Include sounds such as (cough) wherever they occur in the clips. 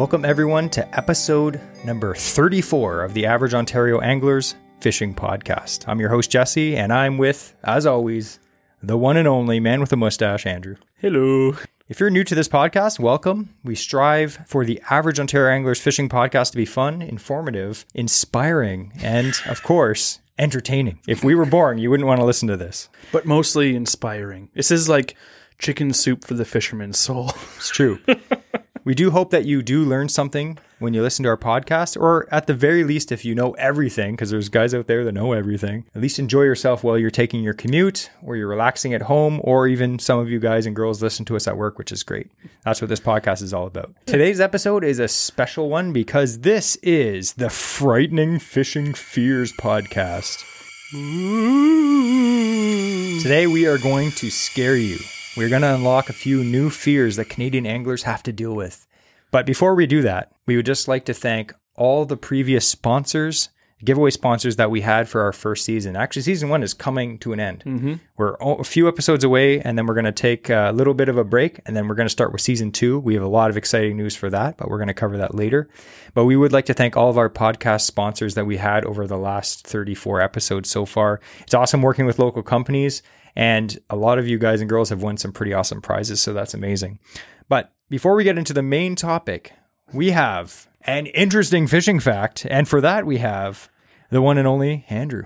Welcome, everyone, to episode number 34 of the Average Ontario Anglers Fishing Podcast. I'm your host, Jesse, and I'm with, as always, the one and only man with a mustache, Andrew. Hello. If you're new to this podcast, welcome. We strive for the Average Ontario Anglers Fishing Podcast to be fun, informative, inspiring, and, of course, entertaining. If we were boring, you wouldn't want to listen to this. But mostly inspiring. This is like chicken soup for the fisherman's soul. It's true. (laughs) we do hope that you do learn something when you listen to our podcast, or at the very least, if you know everything, because there's guys out there that know everything, at least enjoy yourself while you're taking your commute, or you're relaxing at home, or even some of you guys and girls listen to us at work, which is great. That's what this podcast is all about. Today's episode is a special one because this is the Frightening Fishing Fears podcast. Today, we are going to scare you. We're going to unlock a few new fears that Canadian anglers have to deal with. But before we do that, we would just like to thank all the previous sponsors, giveaway sponsors that we had for our first season. Actually, season one is coming to an end. Mm-hmm. We're a few episodes away, and then we're going to take a little bit of a break, and then we're going to start with season two. We have a lot of exciting news for that, but we're going to cover that later. But we would like to thank all of our podcast sponsors that we had over the last 34 episodes so far. It's awesome working with local companies. And a lot of you guys and girls have won some pretty awesome prizes, so that's amazing. But before we get into the main topic, we have an interesting fishing fact. And for that, we have the one and only Andrew.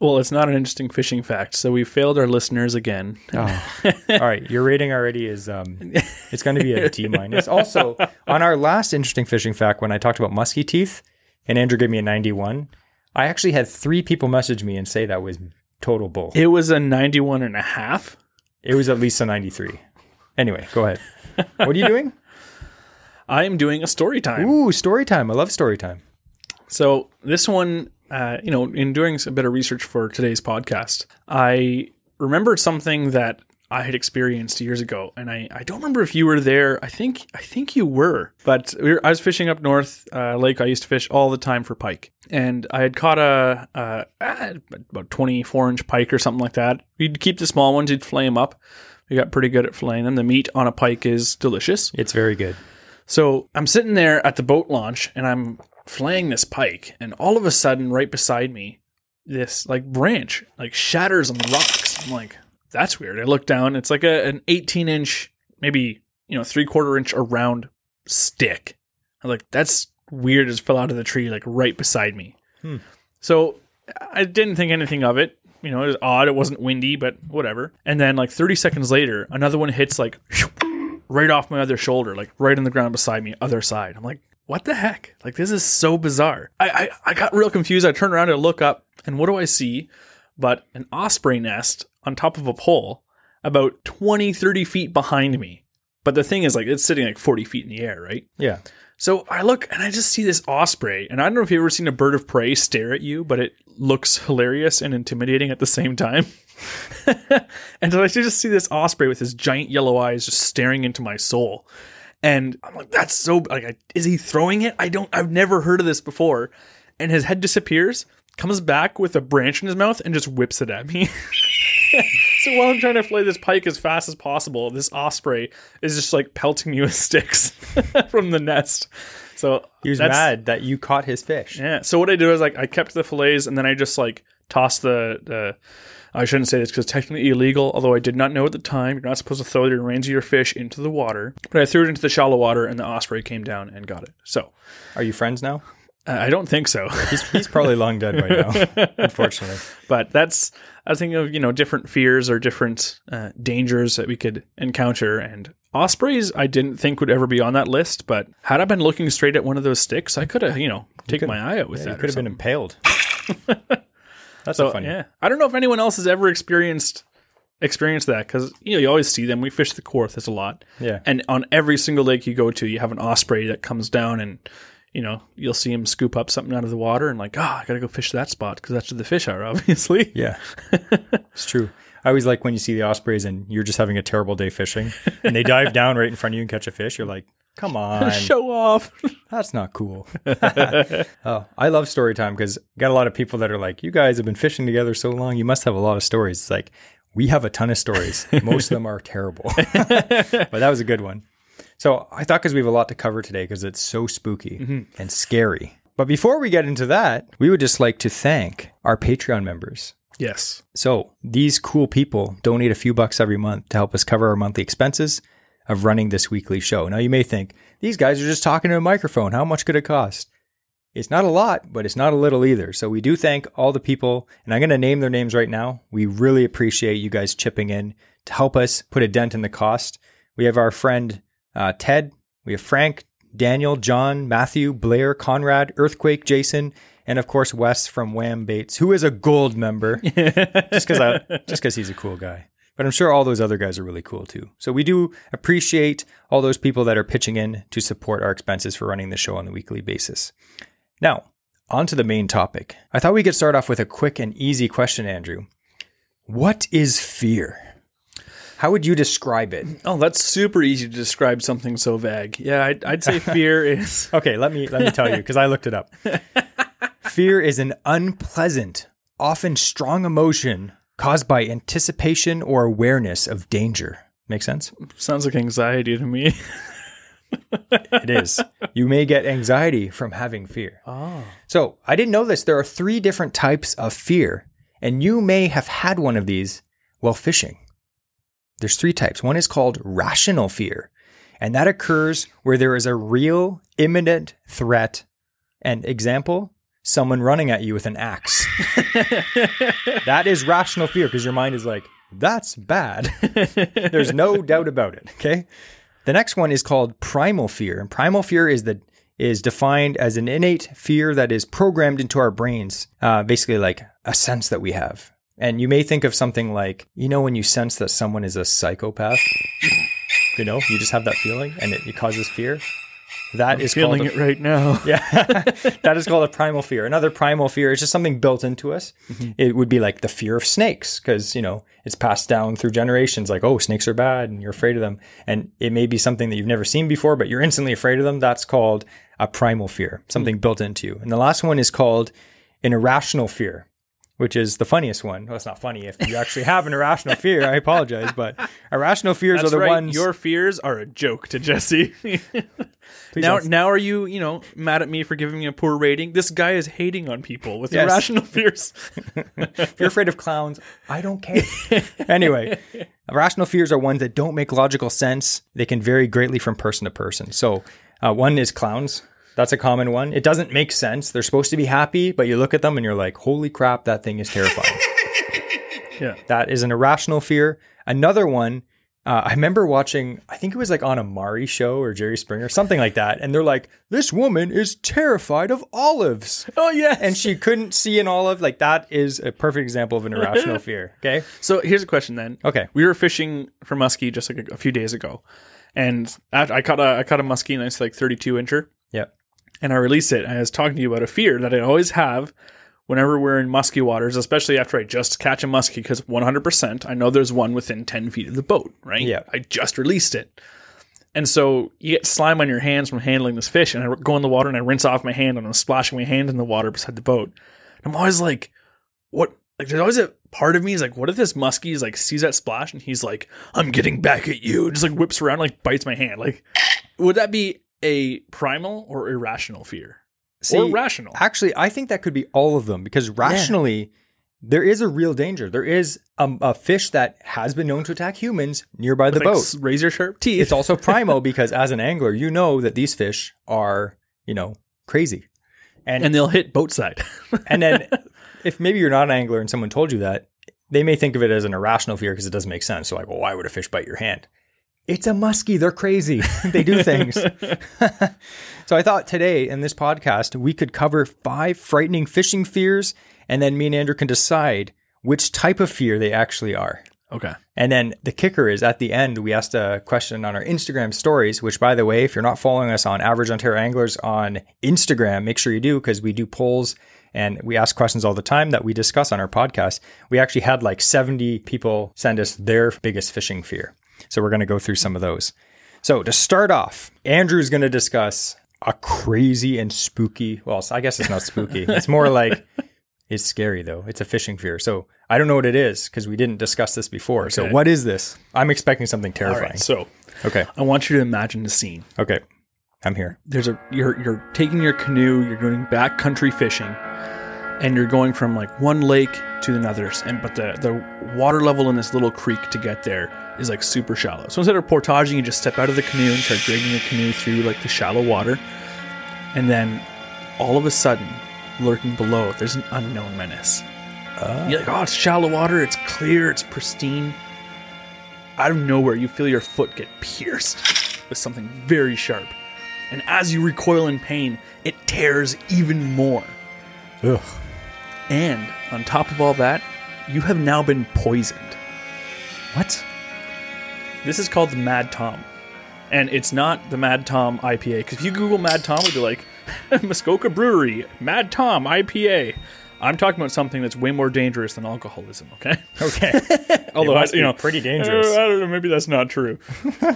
Well, it's not an interesting fishing fact, so we failed our listeners again. Oh. (laughs) All right, your rating already is um, it's going to be a D minus. Also, on our last interesting fishing fact, when I talked about musky teeth, and Andrew gave me a ninety-one, I actually had three people message me and say that was total bull. It was a 91 and a half. It was at least a ninety-three. Anyway, go ahead. What are you doing? (laughs) I am doing a story time. Ooh, story time. I love story time. So this one, uh, you know, in doing a bit of research for today's podcast, I remembered something that I had experienced years ago, and I, I don't remember if you were there. I think I think you were, but we were, I was fishing up north uh, lake. I used to fish all the time for pike, and I had caught a, a, about twenty four inch pike or something like that. We'd keep the small ones, you'd flay them up. We got pretty good at filleting them. The meat on a pike is delicious. It's very good. So I'm sitting there at the boat launch and I'm flaying this pike, and all of a sudden, right beside me, this like branch like shatters on the rocks. I'm like, that's weird. I look down, it's like a, an 18 inch, maybe you know, three quarter inch around stick. I'm like, that's weird. It just fell out of the tree like right beside me. Hmm. So I didn't think anything of it. You know, it was odd. It wasn't windy, but whatever. And then like 30 seconds later, another one hits like (sniffs) right off my other shoulder, like right on the ground beside me, other side. I'm like, what the heck? Like this is so bizarre. I I, I got real confused. I turn around and look up, and what do I see? But an osprey nest on top of a pole about 20, 30 feet behind me. But the thing is, like, it's sitting like 40 feet in the air, right? Yeah. So I look and I just see this osprey, and I don't know if you've ever seen a bird of prey stare at you, but it looks hilarious and intimidating at the same time. (laughs) and so I just see this osprey with his giant yellow eyes just staring into my soul. And I'm like, that's so like, is he throwing it? I don't, I've never heard of this before. And his head disappears, comes back with a branch in his mouth, and just whips it at me. (laughs) so while I'm trying to flay this pike as fast as possible, this osprey is just like pelting me with (laughs) sticks (laughs) from the nest. So He was mad that you caught his fish. yeah. So what I did was like I kept the fillets and then I just like tossed the the. I shouldn't say this because it's technically illegal, although I did not know at the time. You're not supposed to throw the remains of your fish into the water. But I threw it into the shallow water and the osprey came down and got it. So Are you friends now? Uh, I don't think so. He's, he's probably long dead right now, (laughs) unfortunately. but that's I was thinking of you know different fears or different uh, dangers that we could encounter and ospreys I didn't think would ever be on that list but had I been looking straight at one of those sticks I could have you know taken my eye out with Yeah, that you could have been impaled. (laughs) That's so funny. yeah I don't know if anyone else has ever experienced experienced that because you know you always see them we fish the Kawarthas a lot Yeah. and on every single lake you go to you have an osprey that comes down and you know you'll see him scoop up something out of the water and like ah I gotta go fish that spot because that's where the fish are (laughs) obviously Yeah. it's true. I always like when you see the ospreys and you're just having a terrible day fishing and they dive down right in front of you and catch a fish. You're like, come on. (laughs) show off (laughs) That's not cool. oh, I love story time because got a lot of people that are like, you guys have been fishing together so long. You must have a lot of stories. It's like, we have a ton of stories. Most of them are terrible. but that was a good one. So I thought because we have a lot to cover today because it's so spooky Mm-hmm. and scary. But before we get into that, we would just like to thank our Patreon members. Yes. So these cool people donate a few bucks every month to help us cover our monthly expenses of running this weekly show. Now you may think, these guys are just talking to a microphone. How much could it cost? It's not a lot, but it's not a little either. So we do thank all the people, and I'm going to name their names right now. We really appreciate you guys chipping in to help us put a dent in the cost. We have our friend uh, Ted, we have Frank, Daniel, John, Matthew, Blair, Conrad, Earthquake, Jason, and of course Wes from Wham Bates, who is a gold member, (laughs) just because I just because he's a cool guy. But I'm sure all those other guys are really cool too. So we do appreciate all those people that are pitching in to support our expenses for running the show on a weekly basis. Now, on to the main topic. I thought we could start off with a quick and easy question, Andrew. What is fear? How would you describe it? Oh, that's super easy to describe something so vague. Yeah, I'd, I'd say (laughs) fear is. (laughs) Okay, let me let me tell you because I looked it up. (laughs) Fear is an unpleasant, often strong emotion caused by anticipation or awareness of danger. Make sense? Sounds like anxiety to me. It is. you may get anxiety from having fear. Oh. So, I didn't know this. There are three different types of fear, and you may have had one of these while fishing. There's three types. One is called rational fear, and that occurs where there is a real imminent threat. And example, someone running at you with an axe. (laughs) that is rational fear because your mind is like, that's bad. (laughs) There's no doubt about it. Okay. The next one is called primal fear. And primal fear is the is defined as an innate fear that is programmed into our brains, uh, basically like a sense that we have. And you may think of something like, you know, when you sense that someone is a psychopath, you know, you just have that feeling and it, it causes fear. That is Feeling a- it right now. (laughs) yeah, (laughs) that is called a primal fear. Another primal fear is just something built into us. Mm-hmm. It would be like the fear of snakes because, you know, it's passed down through generations like, oh, snakes are bad and you're afraid of them. And it may be something that you've never seen before, but you're instantly afraid of them. That's called a primal fear, something mm. built into you. And the last one is called an irrational fear. Which is the funniest one. Well, it's not funny if you actually have an irrational fear. I apologize, but irrational fears That's are the right. ones. Your fears are a joke to Jesse. (laughs) (laughs) Now, don't- now are you, you know, mad at me for giving me a poor rating? This guy is hating on people with Yes. irrational fears. (laughs) If you're afraid of clowns, I don't care. anyway, irrational fears are ones that don't make logical sense. They can vary greatly from person to person. So, uh, one is clowns. That's a common one. It doesn't make sense. They're supposed to be happy, but you look at them and you're like, holy crap, that thing is terrifying. (laughs) Yeah. that is an irrational fear. Another one, uh, I remember watching, I think it was like on a Maury show or Jerry Springer, something like that. And they're like, this woman is terrified of olives. Oh, yes. And she couldn't see an olive. Like, that is a perfect example of an irrational (laughs) fear. Okay. So here's a question then. Okay. We were fishing for muskie just like a, a few days ago, and I, I caught a I caught a muskie, nice like 32 incher, Yep. And I release it. And I was talking to you about a fear that I always have whenever we're in musky waters, especially after I just catch a muskie, because 100% I know there's one within 10 feet of the boat, right? Yeah. I just released it. And so you get slime on your hands from handling this fish, and I go in the water and I rinse off my hand and I'm splashing my hand in the water beside the boat. And I'm always like, what? Like, there's always a part of me is like, what if this muskie is like sees that splash and he's like, I'm getting back at you, just like whips around, like bites my hand. Like, would that be a primal or irrational fear? See, or rational? Actually, I think that could be all of them because rationally, there is a real danger. There is a, a fish that has been known to attack humans nearby the Like boat. razor sharp teeth. It's also (laughs) primal because as an angler, you know that these fish are, you know, crazy. And and they'll hit boat side. (laughs) and then if maybe you're not an angler and someone told you that, they may think of it as an irrational fear because it doesn't make sense. So like, well, why would a fish bite your hand? It's a muskie. They're crazy. they do things. (laughs) so I thought today in this podcast we could cover five frightening fishing fears, and then me and Andrew can decide which type of fear they actually are. okay. And then the kicker is at the end, we asked a question on our Instagram stories, which, by the way, if you're not following us on Average Ontario Anglers on Instagram, make sure you do because we do polls and we ask questions all the time that we discuss on our podcast. We actually had like 70 people send us their biggest fishing fear. So we're going to go through some of those. So to start off, Andrew's going to discuss a crazy and spooky, well, I guess it's not spooky. (laughs) it's more like it's scary though. It's a fishing fear. So I don't know what it is because we didn't discuss this before. So what is this? I'm expecting something terrifying. right. So Okay. I want you to imagine the scene. Okay. I'm here. There's a you're you're taking your canoe, you're going backcountry fishing, and you're going from like one lake to another. And but the the water level in this little creek to get there is like super shallow. So instead of portaging, you just step out of the canoe and start dragging the canoe through like the shallow water, and then all of a sudden, lurking below, there's an unknown menace. Oh. You're like, oh, it's shallow water, it's clear, it's pristine. Out of nowhere, you feel your foot get pierced with something very sharp. And as you recoil in pain, it tears even more. Ugh. And on top of all that, you have now been poisoned. What? This is called the Mad Tom. And it's not the Mad Tom IPA. Because if you Google Mad Tom, it'd be like, (laughs) Muskoka Brewery, Mad Tom IPA. I'm talking about something that's way more dangerous than alcoholism, okay? (laughs) Okay. (laughs) Although, I, you know, pretty dangerous. uh, I don't know, maybe that's not true.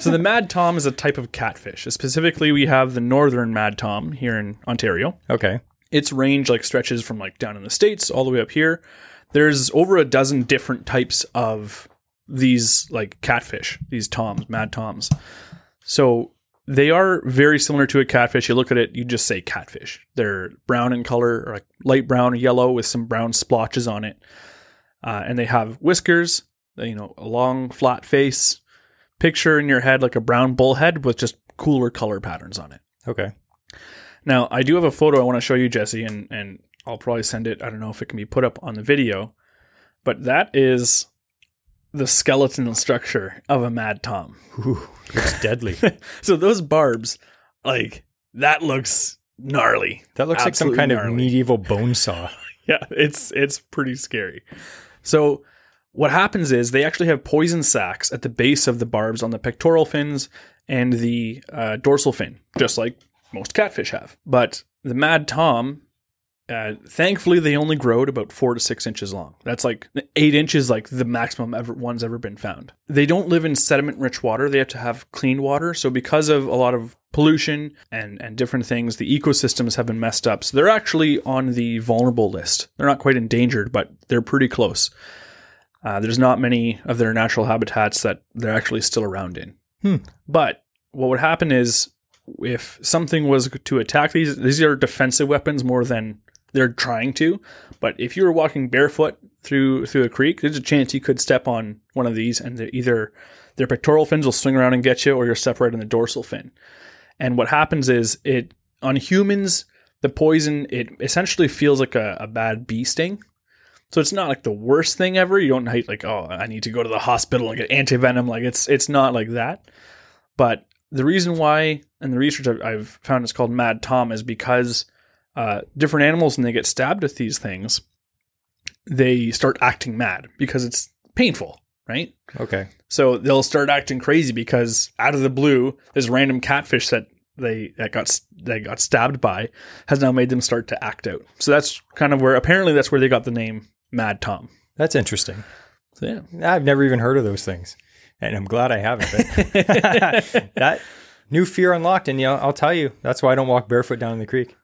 so the Mad Tom is a type of catfish. Specifically, we have the northern Mad Tom here in Ontario. okay. its range like stretches from like down in the states all the way up here there's over a dozen different types of these like catfish these toms mad toms. So they are very similar to a catfish. You look at it you just say catfish. They're brown in color or like light brown or yellow with some brown splotches on it. Uh, and they have whiskers you know a long flat face picture in your head like a brown bullhead with just cooler color patterns on it. Okay. now, I do have a photo I want to show you, Jesse, and, and I'll probably send it. I don't know if it can be put up on the video, but that is the skeletal structure of a Mad Tom. Ooh, looks deadly. (laughs) So those barbs, like, that looks gnarly. That looks like some Absolutely kind of medieval (laughs) bone saw. Yeah, it's it's pretty scary. So what happens is they actually have poison sacs at the base of the barbs on the pectoral fins and the uh, dorsal fin, just like most catfish have. But the Mad Tom, uh, thankfully, they only grow to about four to six inches long. That's like eight inches, like the maximum ever one's ever been found. They don't live in sediment-rich water; they have to have clean water. So because of a lot of pollution and and different things, the ecosystems have been messed up. So they're actually on the vulnerable list. They're not quite endangered, but they're pretty close. Uh, there's not many of their natural habitats that they're actually still around in. Hmm. But what would happen is if something was to attack these, these are defensive weapons more than they're trying to. But if you were walking barefoot through through a creek, there's a chance you could step on one of these, and either their pectoral fins will swing around and get you, or you're in the dorsal fin. And what happens is it on humans, the poison it essentially feels like a, a bad bee sting. So it's not like the worst thing ever. You don't hate like, oh, I need to go to the hospital and get antivenom. Like it's it's not like that. But the reason why, and the research I've, I've found it's called Mad Tom, is because uh, different animals and they get stabbed with these things, they start acting mad because it's painful, right? Okay. So they'll start acting crazy because out of the blue, this random catfish that they that got that got stabbed by has now made them start to act out. So that's kind of where apparently that's where they got the name Mad Tom. That's interesting. So yeah, I've never even heard of those things. And I'm glad I haven't. (laughs) (laughs) That new fear unlocked. And you know, I'll tell you, that's why I don't walk barefoot down in the creek.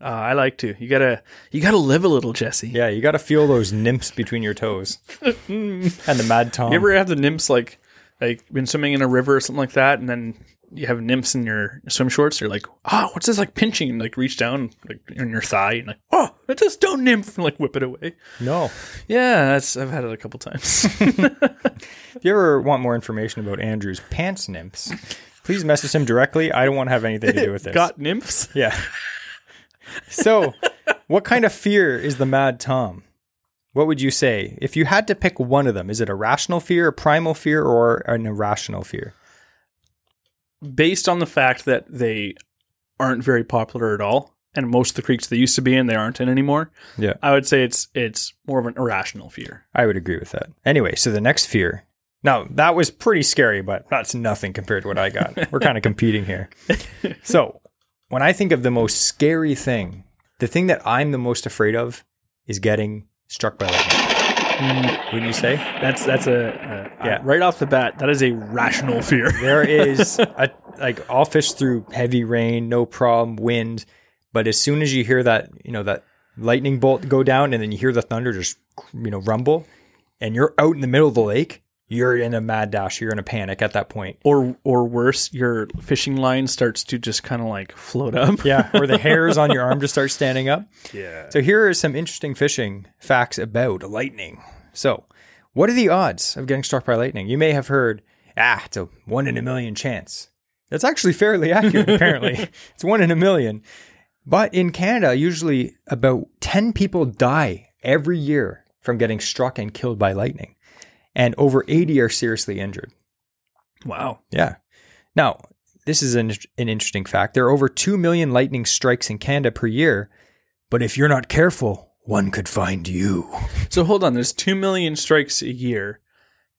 Uh, I like to. You gotta you gotta live a little, Jesse. Yeah, you got to feel those nymphs between your toes. (laughs) and the mad Tom. You ever have the nymphs like like been swimming in a river or something like that, and then you have nymphs in your swim shorts? You're like, oh, what's this like pinching? And like reach down like in your thigh and like, oh, it's a stone nymph, and like whip it away. no. Yeah, that's I've had it a couple times. (laughs) (laughs) If you ever want more information about Andrew's pants nymphs, please message him directly. I don't want to have anything to do with this. Got nymphs? Yeah. So, what kind of fear is the Mad Tom? What would you say? If you had to pick one of them, is it a rational fear, a primal fear, or an irrational fear? Based on the fact that they aren't very popular at all, and most of the creeks they used to be in they aren't in anymore. Yeah. I would say it's it's more of an irrational fear. I would agree with that. Anyway, so the next fear. Now, that was pretty scary, but that's nothing compared to what I got. We're kind of (laughs) competing here. So, when I think of the most scary thing, the thing that I'm the most afraid of is getting struck by lightning. Mm. Wouldn't you say? That's that's a, a Yeah. right off the bat. That is a rational (laughs) fear. There is (laughs) a like I'll fish through heavy rain, no problem, wind, but as soon as you hear that, you know, that lightning bolt go down and then you hear the thunder just you know rumble and you're out in the middle of the lake, you're in a mad dash. You're in a panic at that point. Or or worse, your fishing line starts to just kind of like float up. Yeah, (laughs) or the hairs on your arm just start standing up. Yeah. So here are some interesting fishing facts about lightning. So, what are the odds of getting struck by lightning? You may have heard, ah, it's a one in a million chance. That's actually fairly (laughs) accurate, apparently. It's one in a million. But in Canada, usually about 10 people die every year from getting struck and killed by lightning, and over 80 are seriously injured. Wow. Yeah. Now, this is an, an interesting fact. There are over 2 million lightning strikes in Canada per year, but if you're not careful, one could find you. So hold on, there's two million strikes a year.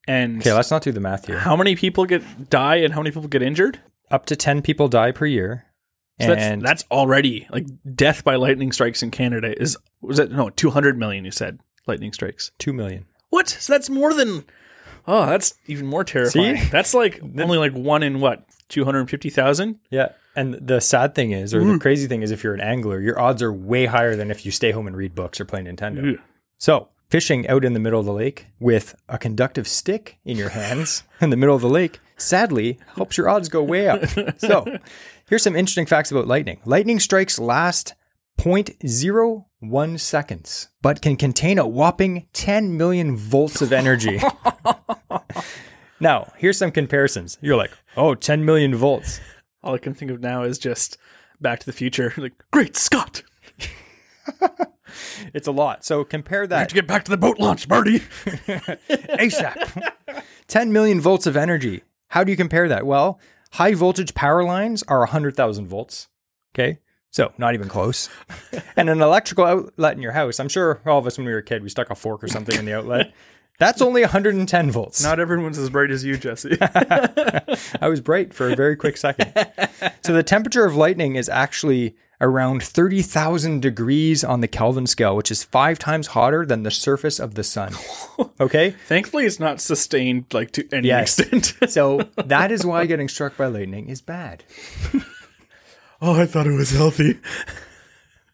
And Okay, let's not do the math here. how many people get die and how many people get injured? Up to 10 people die per year. So and that's that's already like death by lightning strikes in Canada is was that no 200 million you said lightning strikes. 2 million. What? So that's more than Oh, that's even more terrifying. See? That's like only like one in what? 250,000? Yeah. And the sad thing is, or the mm. crazy thing is, if you're an angler, your odds are way higher than if you stay home and read books or play Nintendo. So, fishing out in the middle of the lake with a conductive stick in your hands (laughs) in the middle of the lake, sadly, helps your odds go way up. (laughs) So, here's some interesting facts about lightning. Lightning strikes last 0.01 seconds, but can contain a whopping 10 million volts of energy. (laughs) now, here's some comparisons. You're like, oh, 10 million volts. All I can think of now is just Back to the Future. (laughs) Like, great Scott! (laughs) It's a lot. So compare that. Have to get back to the boat launch, Marty. ASAP. 10 million volts of energy. How do you compare that? Well, high voltage power lines are 100,000 volts. Okay. So not even close. (laughs) and an electrical outlet in your house, I'm sure all of us when we were a kid, we stuck a fork or something in the outlet. That's only 110 volts. Not everyone's as bright as you, Jesse. (laughs) I was bright for a very quick second. (laughs) so the temperature of lightning is actually around 30,000 degrees on the Kelvin scale, which is five times hotter than the surface of the sun. Okay. Thankfully, it's not sustained like to any Yes. extent. So that is why getting struck by lightning is bad. Oh, I thought it was healthy.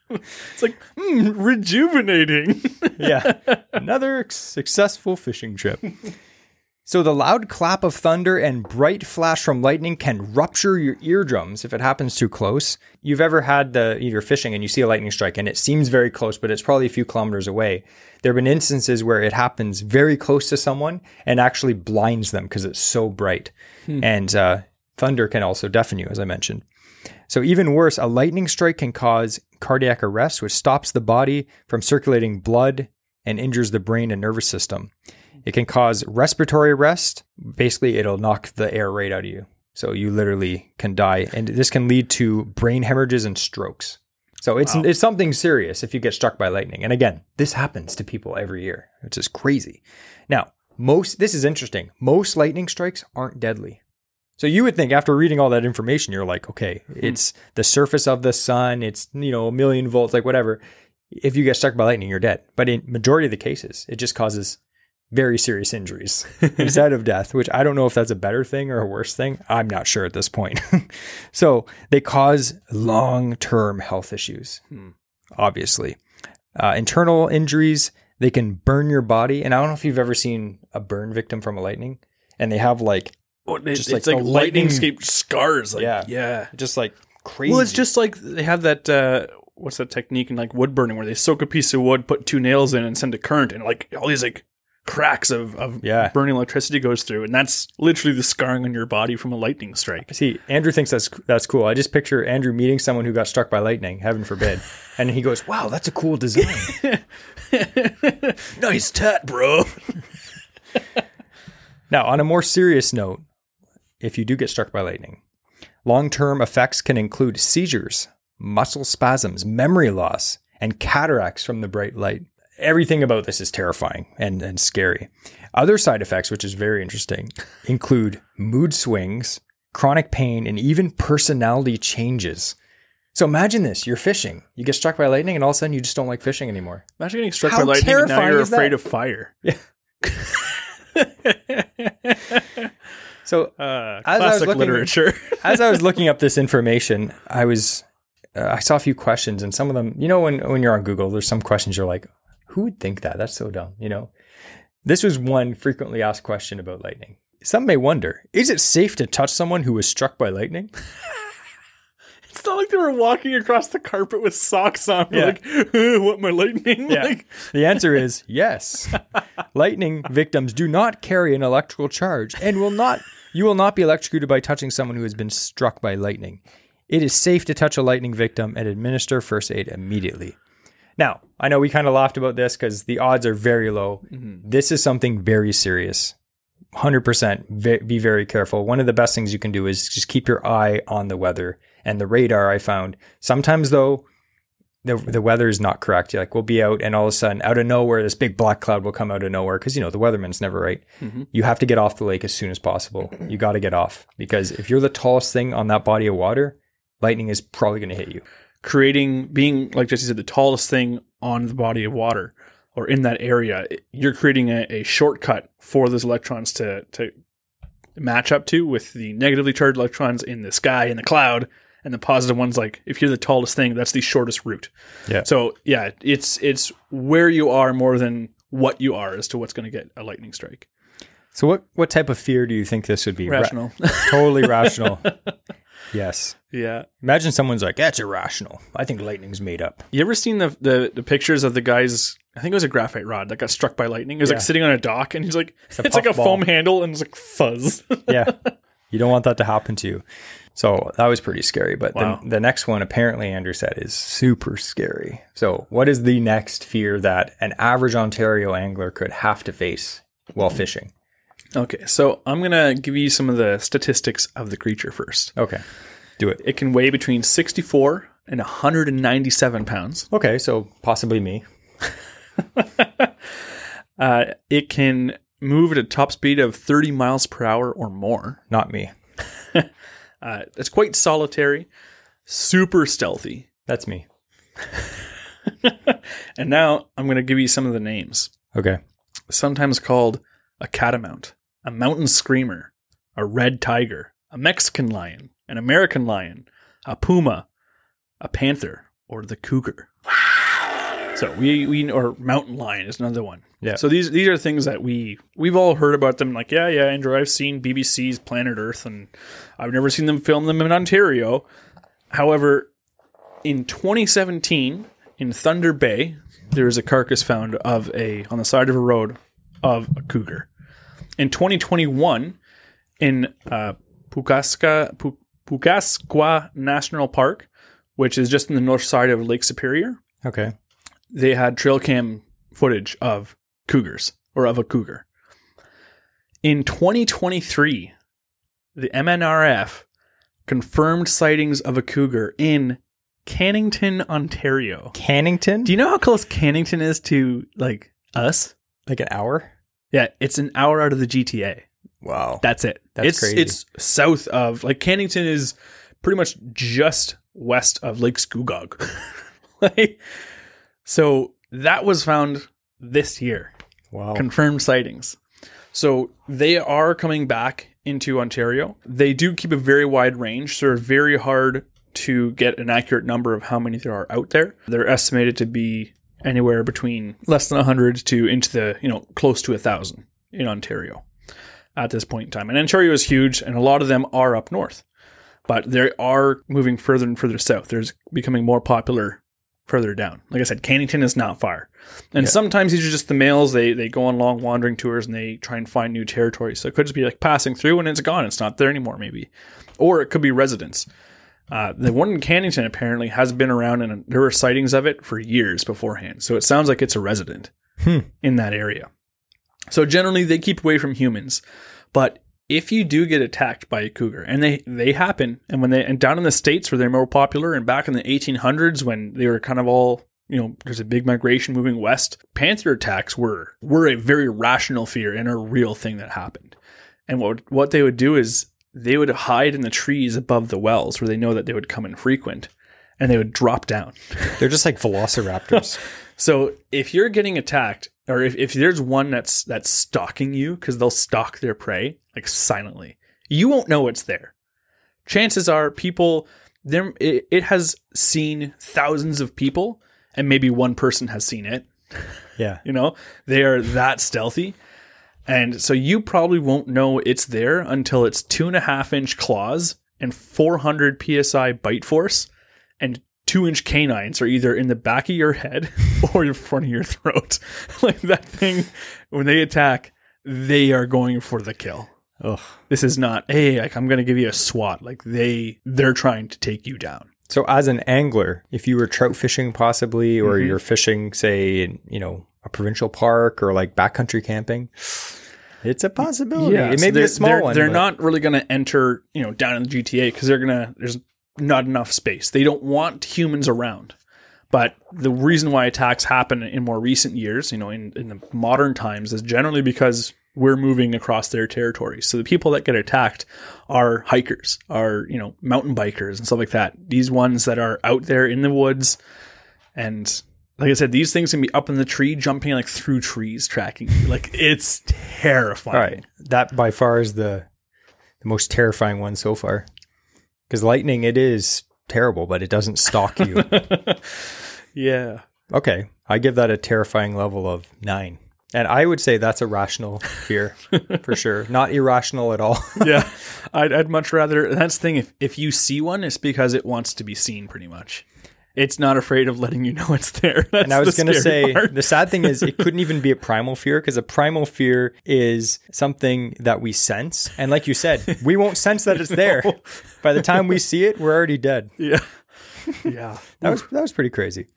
it's like mm, rejuvenating. Yeah. (laughs) Another successful fishing trip. So the loud clap of thunder and bright flash from lightning can rupture your eardrums if it happens too close. You've ever had the you're fishing and you see a lightning strike and it seems very close, but it's probably a few kilometers away. There have been instances where it happens very close to someone and actually blinds them because it's so bright. And uh, thunder can also deafen you, as I mentioned. So even worse, a lightning strike can cause cardiac arrest, which stops the body from circulating blood and injures the brain and nervous system. It can cause respiratory arrest. Basically, it'll knock the air right out of you. So you literally can die. And this can lead to brain hemorrhages and strokes. So it's it's something serious if you get struck by lightning. And again, this happens to people every year, which is crazy. Now, most this is interesting. Most lightning strikes aren't deadly. So you would think after reading all that information, you're like, okay, it's the surface of the sun, it's you know a million volts, like whatever. If you get struck by lightning, you're dead. But in majority of the cases, it just causes very serious injuries (laughs) instead of death, which I don't know if that's a better thing or a worse thing. I'm not sure at this point. (laughs) so they cause long term health issues, obviously. Uh, internal injuries, they can burn your body. And I don't know if you've ever seen a burn victim from a lightning, and they have like, Just it's like the lightning scars. Like, Yeah. yeah. just like crazy. Well, it's just like they have that. Uh, what's that technique in like wood burning where they soak a piece of wood, put two nails in, and send a current, and like all these like cracks of, of Yeah. burning electricity goes through, and that's literally the scarring on your body from a lightning strike. See, Andrew thinks that's that's cool. I just picture Andrew meeting someone who got struck by lightning, heaven forbid, (laughs) and he goes, "Wow, that's a cool design." (laughs) nice tat, bro. (laughs) now, on a more serious note, if you do get struck by lightning, long-term effects can include seizures, muscle spasms, memory loss, and cataracts from the bright light. Everything about this is terrifying and, and scary. Other side effects, which is very interesting, include mood swings, chronic pain, and even personality changes. So imagine this: you're fishing, you get struck by lightning, and all of a sudden you just don't like fishing anymore. Imagine getting struck How by lightning and now you're is that? afraid of fire. (laughs) (laughs) So Uh, As I was classic looking- literature. (laughs) as I was looking up this (laughs) information, I was uh, I saw a few questions, and some of them, you know, when when you're on Google, there's some questions you're like, who would think that? That's so dumb, you know. This was one frequently asked question about lightning. Some may wonder is it safe to touch someone who was struck by lightning? (laughs) It's not like they were walking across the carpet with socks on. Yeah. Like, "Uh, what my lightning? Yeah. Like, The answer is yes. Lightning victims do not carry an electrical charge and will not you will not be electrocuted by touching someone who has been struck by lightning. It is safe to touch a lightning victim and administer first aid immediately. Now, I know we kind of laughed about this because the odds are very low. Mm-hmm. This is something very serious. 100% ve- be very careful. One of the best things you can do is just keep your eye on the weather and the radar. I found sometimes though, the the weather is not correct. You're like we'll be out and all of a sudden out of nowhere this big black cloud will come out of nowhere because you know the weatherman's never right. Mm-hmm. You have to get off the lake as soon as possible. You got to get off because if you're the tallest thing on that body of water, lightning is probably going to hit you. creating, being, like Jesse said, the tallest thing on the body of water or in that area, you're creating a, a shortcut for those electrons to, to match up to with the negatively charged electrons in the sky, in the cloud, and the positive ones. Like, if you're the tallest thing, that's the shortest route. Yeah. So, yeah, it's, it's where you are more than what you are as to what's going to get a lightning strike. So what what type of fear do you think this would be? Ra- Rational. (laughs) totally rational. (laughs) Yes. yeah. Imagine someone's like, "That's irrational. I think lightning's made up." You ever seen the, the the pictures of the guys? I think it was a graphite rod that got struck by lightning. It was Yeah. like sitting on a dock, and he's like, a (laughs) it's, like a puffball. foam handle, and it's like fuzz. yeah. You don't want that to happen to you. So that was pretty scary. But Wow. the, the next one, apparently, Andrew said, is super scary. So, what is the next fear that an average Ontario angler could have to face while fishing? okay, so I'm gonna give you some of the statistics of the creature first. Okay. Do it. It can weigh between 64 and 197 pounds. Okay. So, possibly me. (laughs) Uh, it can move at a top speed of 30 miles per hour or more. Not me. (laughs) Uh, it's quite solitary, super stealthy. That's me. (laughs) And now I'm gonna give you some of the names. Okay. sometimes called a catamount, a mountain screamer, a red tiger, a Mexican lion, an American lion, a puma, a panther, or the cougar. So we we or mountain lion is another one. Yeah. So these these are things that we we've all heard about them. Like yeah yeah Andrew, I've seen BBC's Planet Earth, and I've never seen them film them in Ontario. However, in 2017 in Thunder Bay, there was a carcass found of a on the side of a road of a cougar. In 2021, in uh, Pukaska, Pu- Pukaskwa National Park, which is just in the north side of Lake Superior, Okay. They had trail cam footage of cougars or of a cougar. In 2023, the MNRF confirmed sightings of a cougar in Cannington, Ontario. Cannington? Do you know how close Cannington is to like us? like an hour? Yeah, it's an hour out of the GTA. Wow. That's it. That's it's crazy. it's south of like Cannington is pretty much just west of Lake Scugog. (laughs) like, so that was found this year. wow. Confirmed sightings. So they are coming back into Ontario. They do keep a very wide range, so it's very hard to get an accurate number of how many there are out there. They're estimated to be anywhere between less than 100 to into the, you know, close to a 1,000 in Ontario at this point in time. And Ontario is huge, and a lot of them are up north, but they are moving further and further south. There's becoming more popular further down. Like I said, Cannington is not far. And Yeah. sometimes these are just the males. They they go on long wandering tours and they try and find new territory. So it could just be like passing through and it's gone. It's not there anymore, maybe. Or it could be residents. Uh, the one in Cannington apparently has been around and there were sightings of it for years beforehand. So it sounds like it's a resident Hmm. in that area. So generally they keep away from humans. But if you do get attacked by a cougar, and they they happen, and when they and down in the states where they're more popular, and back in the 1800s when they were kind of all you know, there's a big migration moving west. Panther attacks were were a very rational fear and a real thing that happened. And what what they would do is they would hide in the trees above the wells where they know that they would come in frequent, and they would drop down. They're just like (laughs) velociraptors. So if you're getting attacked, or if, if there's one that's that's stalking you, because they'll stalk their prey like silently, you won't know it's there. Chances are, people there it, it has seen thousands of people, and maybe one person has seen it. (laughs) Yeah. You know, they are that stealthy. And so you probably won't know it's there until it's two and a half inch claws and 400 psi bite force and two inch canines are either in the back of your head (laughs) or in front of your throat. (laughs) like that thing, when they attack, they are going for the kill. Ugh. This is not, hey, like I'm going to give you a swat. Like they, they're trying to take you down. So as an angler, if you were trout fishing possibly, or Mhm. you're fishing, say, in, you know, a provincial park or like backcountry camping, it's a possibility. it so may be a small they're, one. They're but- not really going to enter, you know, down in the GTA because they're going to. There's not enough space. They don't want humans around. But the reason why attacks happen in more recent years, you know, in, in the modern times, is generally because we're moving across their territory. So the people that get attacked are hikers, are you know mountain bikers and stuff like that. These ones that are out there in the woods, and like I said, these things can be up in the tree, jumping like through trees, tracking you. Like it's terrifying. All right. That by far is the the most terrifying one so far. Because lightning, it is terrible, but it doesn't stalk you. (laughs) yeah. okay. I give that a terrifying level of nine. And I would say that's a rational fear (laughs) for sure. Not irrational at all. (laughs) Yeah. I'd, I'd much rather. That's the thing. If, if you see one, it's because it wants to be seen, pretty much. It's not afraid of letting you know it's there. (laughs) That's And I was going to say part. the sad thing is it couldn't even be a primal fear because a primal fear is something that we sense. And like you said, we won't sense that it's (laughs) there. By the time we see it, we're already dead. Yeah. (laughs) yeah. That was that was pretty crazy.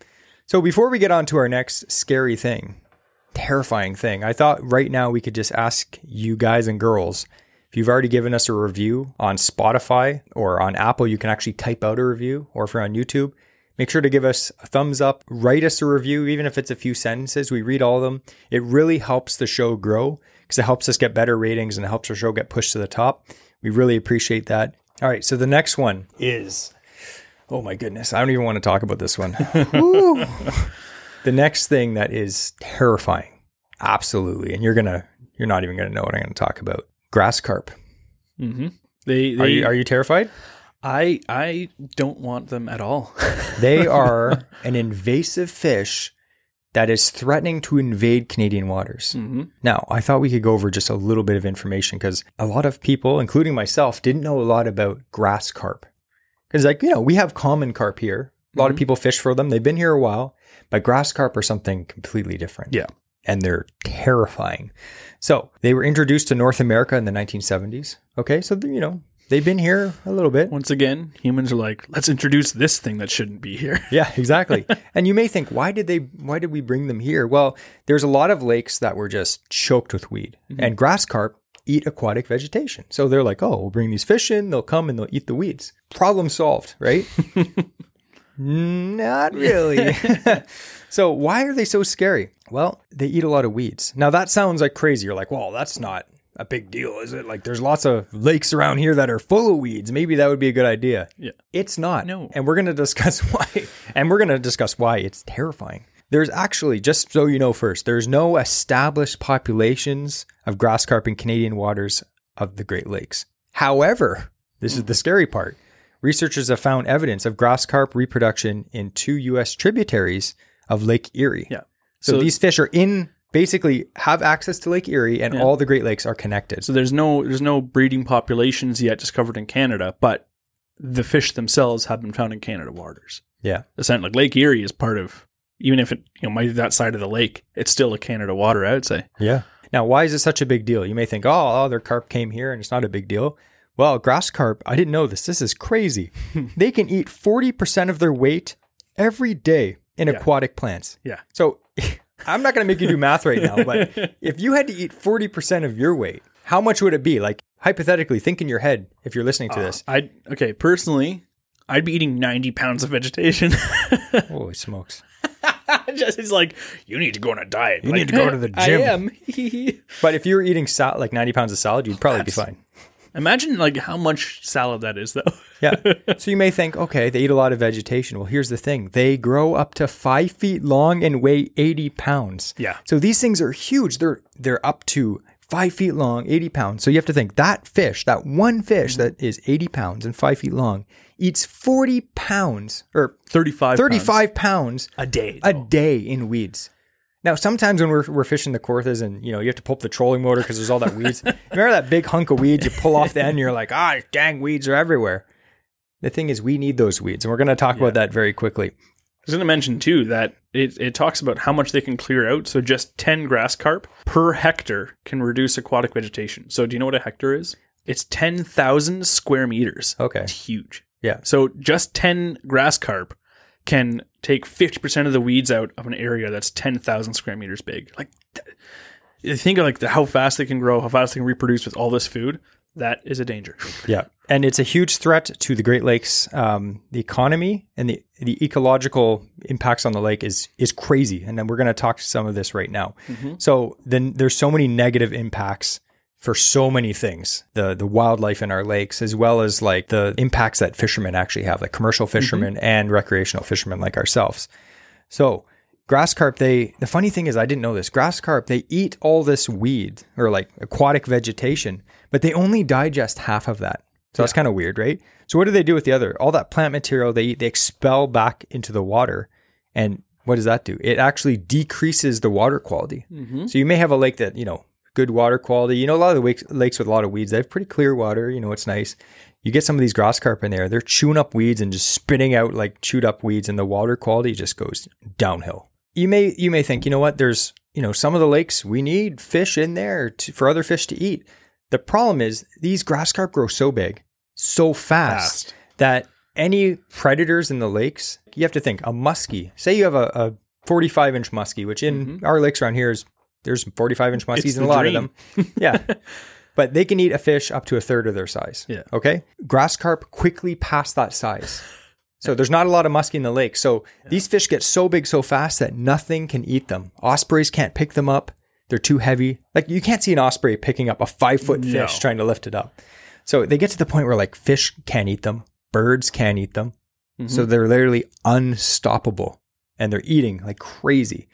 So before we get on to our next scary thing, terrifying thing, I thought right now we could just ask you guys and girls if you've already given us a review on Spotify or on Apple, you can actually type out a review, or if you're on YouTube, make sure to give us a thumbs up, write us a review, even if it's a few sentences. We read all of them. It really helps the show grow because it helps us get better ratings and it helps our show get pushed to the top. We really appreciate that. All right, so the next one is Oh my goodness. I don't even want to talk about this one. (laughs) The next thing that is terrifying. Absolutely. And you're going to, you're not even going to know what I'm going to talk about. Grass carp. Mm-hmm. They, they Are you, are you terrified? I, I don't want them at all. (laughs) They are an invasive fish that is threatening to invade Canadian waters. mm-hmm. Now, I thought we could go over just a little bit of information because a lot of people, including myself, didn't know a lot about grass carp. Because, like, you know, we have common carp here. A lot of Mhm. people fish for them. They've been here a while, but grass carp are something completely different. Yeah. And they're terrifying. So they were introduced to North America in the 1970s. Okay. So, you know, they've been here a little bit. Once again, humans are like, let's introduce this thing that shouldn't be here. Yeah, exactly. (laughs) and you may think, why did they why did we bring them here? Well, there's a lot of lakes that were just choked with weed. Mm-hmm. And grass carp eat aquatic vegetation. So they're like, oh, we'll bring these fish in, they'll come and they'll eat the weeds. Problem solved, right? (laughs) Not really. (laughs) so why are they so scary? Well, they eat a lot of weeds. Now that sounds like crazy. You're like, well, that's not a big deal, is it? Like there's lots of lakes around here that are full of weeds. Maybe that would be a good idea. Yeah. It's not. No. And we're going to discuss (laughs) why. And we're going to discuss why it's terrifying. There's actually, just so you know first, there's no established populations of grass carp in Canadian waters of the Great Lakes. However, this is the scary part. Researchers have found evidence of grass carp reproduction in two U.S. tributaries of Lake Erie. Yeah. So, So- these fish are in, basically have access to Lake Erie and Yeah. all the Great Lakes are connected. So there's no there's no breeding populations yet discovered in Canada, but the fish themselves have been found in Canada waters. yeah. Same like Lake Erie is part of even if it you know might be that side of the lake, it's still a Canada water, I would say. Yeah. Now, why is it such a big deal? You may think, oh, oh, their carp came here and it's not a big deal. Well, grass carp, I didn't know this. This is crazy. (laughs) they can eat 40% of their weight every day in Yeah. aquatic plants. Yeah. So I'm not going to make you do math right now, but (laughs) if you had to eat 40% of your weight, how much would it be? Like, hypothetically, think in your head if you're listening to uh, this. I okay, personally, I'd be eating 90 pounds of vegetation. (laughs) Holy smokes. Just it's like you need to go on a diet. You Like, need to go to the (laughs) I gym. am. But if you were eating sal- like 90 pounds of salad, you'd probably be fine. Imagine like how much salad that is though. Yeah. (laughs) So you may think, okay, they eat a lot of vegetation. Well, here's the thing they grow up to five feet long and weigh 80 pounds. Yeah. So these things are huge. They're they're up to five feet long, 80 pounds. So you have to think that fish, that one fish that is 80 pounds and five feet long, eats 40 pounds or 35 pounds pounds a day. a day in weeds. Now, sometimes when we're, we're fishing the Kawarthas and, you know, you have to pull up the trolling motor because there's all that weeds. (laughs) Remember that big hunk of weeds you pull off the end and you're like, ah, dang, weeds are everywhere. The thing is, we need those weeds. And we're going to talk about that very quickly. I was going to mention too that it, it talks about how much they can clear out. So just 10 grass carp per hectare can reduce aquatic vegetation. So do you know what a hectare is? It's 10,000 square meters. Okay. It's huge. Yeah. So just 10 grass carp can take 50% of the weeds out of an area that's 10,000 square meters big. Like, th- think of like the, how fast they can grow, how fast they can reproduce with all this food. That is a danger. Yeah, and it's a huge threat to the Great Lakes, um, the economy, and the the ecological impacts on the lake is is crazy. And then we're going to talk some of this right now. So then there's so many negative impacts for so many things the the wildlife in our lakes as well as like the impacts that fishermen actually have like commercial mm-hmm. fishermen and recreational fishermen like ourselves. So grass carp they the funny thing is i didn't know this grass carp they eat all this weed or like aquatic vegetation but they only digest half of that. So that's kind of weird right? So what do they do with the other? All that plant material they eat they expel back into the water and what does that do? It actually decreases the water quality. Mm-hmm. So you may have a lake that you know good water quality. You know a lot of the wakes, lakes with a lot of weeds they have pretty clear water you know it's nice. You get some of these grass carp in there they're chewing up weeds and just spitting out like chewed up weeds and the water quality just goes downhill. You may you may think you know what there's you know some of the lakes we need fish in there to, for other fish to eat. The problem is these grass carp grow so big so fast, Fast. that any predators in the lakes you have to think a muskie say you have a, a 45 inch muskie which in mm-hmm. our lakes around here is there's 45 inch muskies and a lot dream. of them (laughs) yeah but they can eat a fish up to a third of their size Yeah. okay grass carp quickly pass that size so there's not a lot of muskie in the lake. So these fish get so big so fast that nothing can eat them. Ospreys can't pick them up. They're too heavy. Like you can't see an osprey picking up a five foot No. fish trying to lift it up. So they get to the point where like fish can't eat them, birds can't eat them. So mm-hmm. they're literally unstoppable and they're eating like crazy.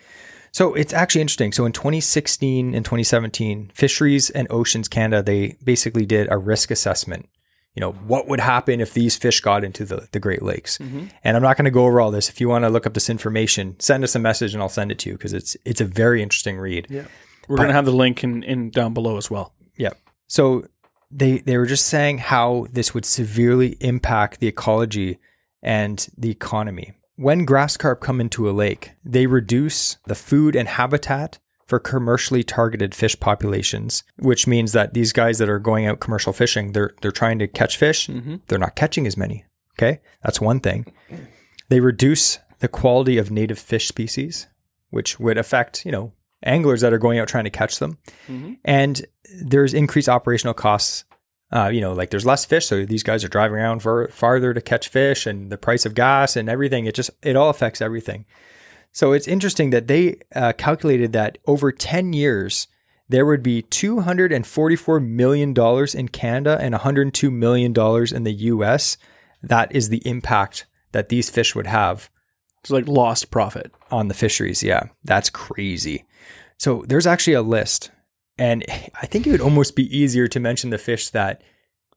So it's actually interesting. So in 2016 and 2017, Fisheries and Oceans Canada, they basically did a risk assessment. You know, what would happen if these fish got into the, the Great Lakes? Mm-hmm. And I'm not going to go over all this. If you want to look up this information, send us a message and I'll send it to you because it's it's a very interesting read. Yeah. We're going to have the link in, in down below as well. Yeah. So they they were just saying how this would severely impact the ecology and the economy. When grass carp come into a lake, they reduce the food and habitat for commercially targeted fish populations, which means that these guys that are going out commercial fishing, they're they're trying to catch fish, mm-hmm. they're not catching as many. Okay? That's one thing. They reduce the quality of native fish species, which would affect, you know, anglers that are going out trying to catch them. Mm-hmm. And there's increased operational costs. Uh, you know, like there's less fish, so these guys are driving around far, farther to catch fish, and the price of gas and everything. It just it all affects everything. So it's interesting that they uh, calculated that over 10 years, there would be $244 million in Canada and $102 million in the US. That is the impact that these fish would have It's like lost profit. on the fisheries. Yeah, that's crazy. So there's actually a list. And I think it would almost be easier to mention the fish that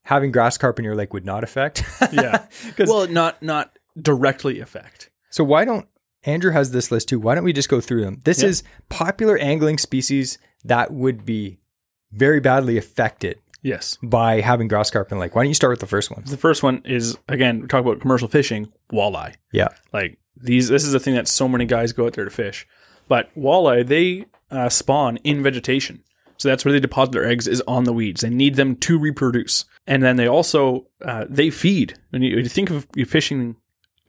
having grass carp in your lake would not affect. yeah. (laughs) well, not not directly affect. So why don't Andrew has this list too? Why don't we just go through them? This Yeah. is popular angling species that would be very badly affected Yes. by having grass carp in the lake. Why don't you start with the first one? The first one is again, we talk about commercial fishing, walleye. Yeah. Like these this is the thing that so many guys go out there to fish. But walleye, they uh, spawn in vegetation. So that's where they deposit their eggs is on the weeds. They need them to reproduce. And then they also uh, they feed. When you, you think of you fishing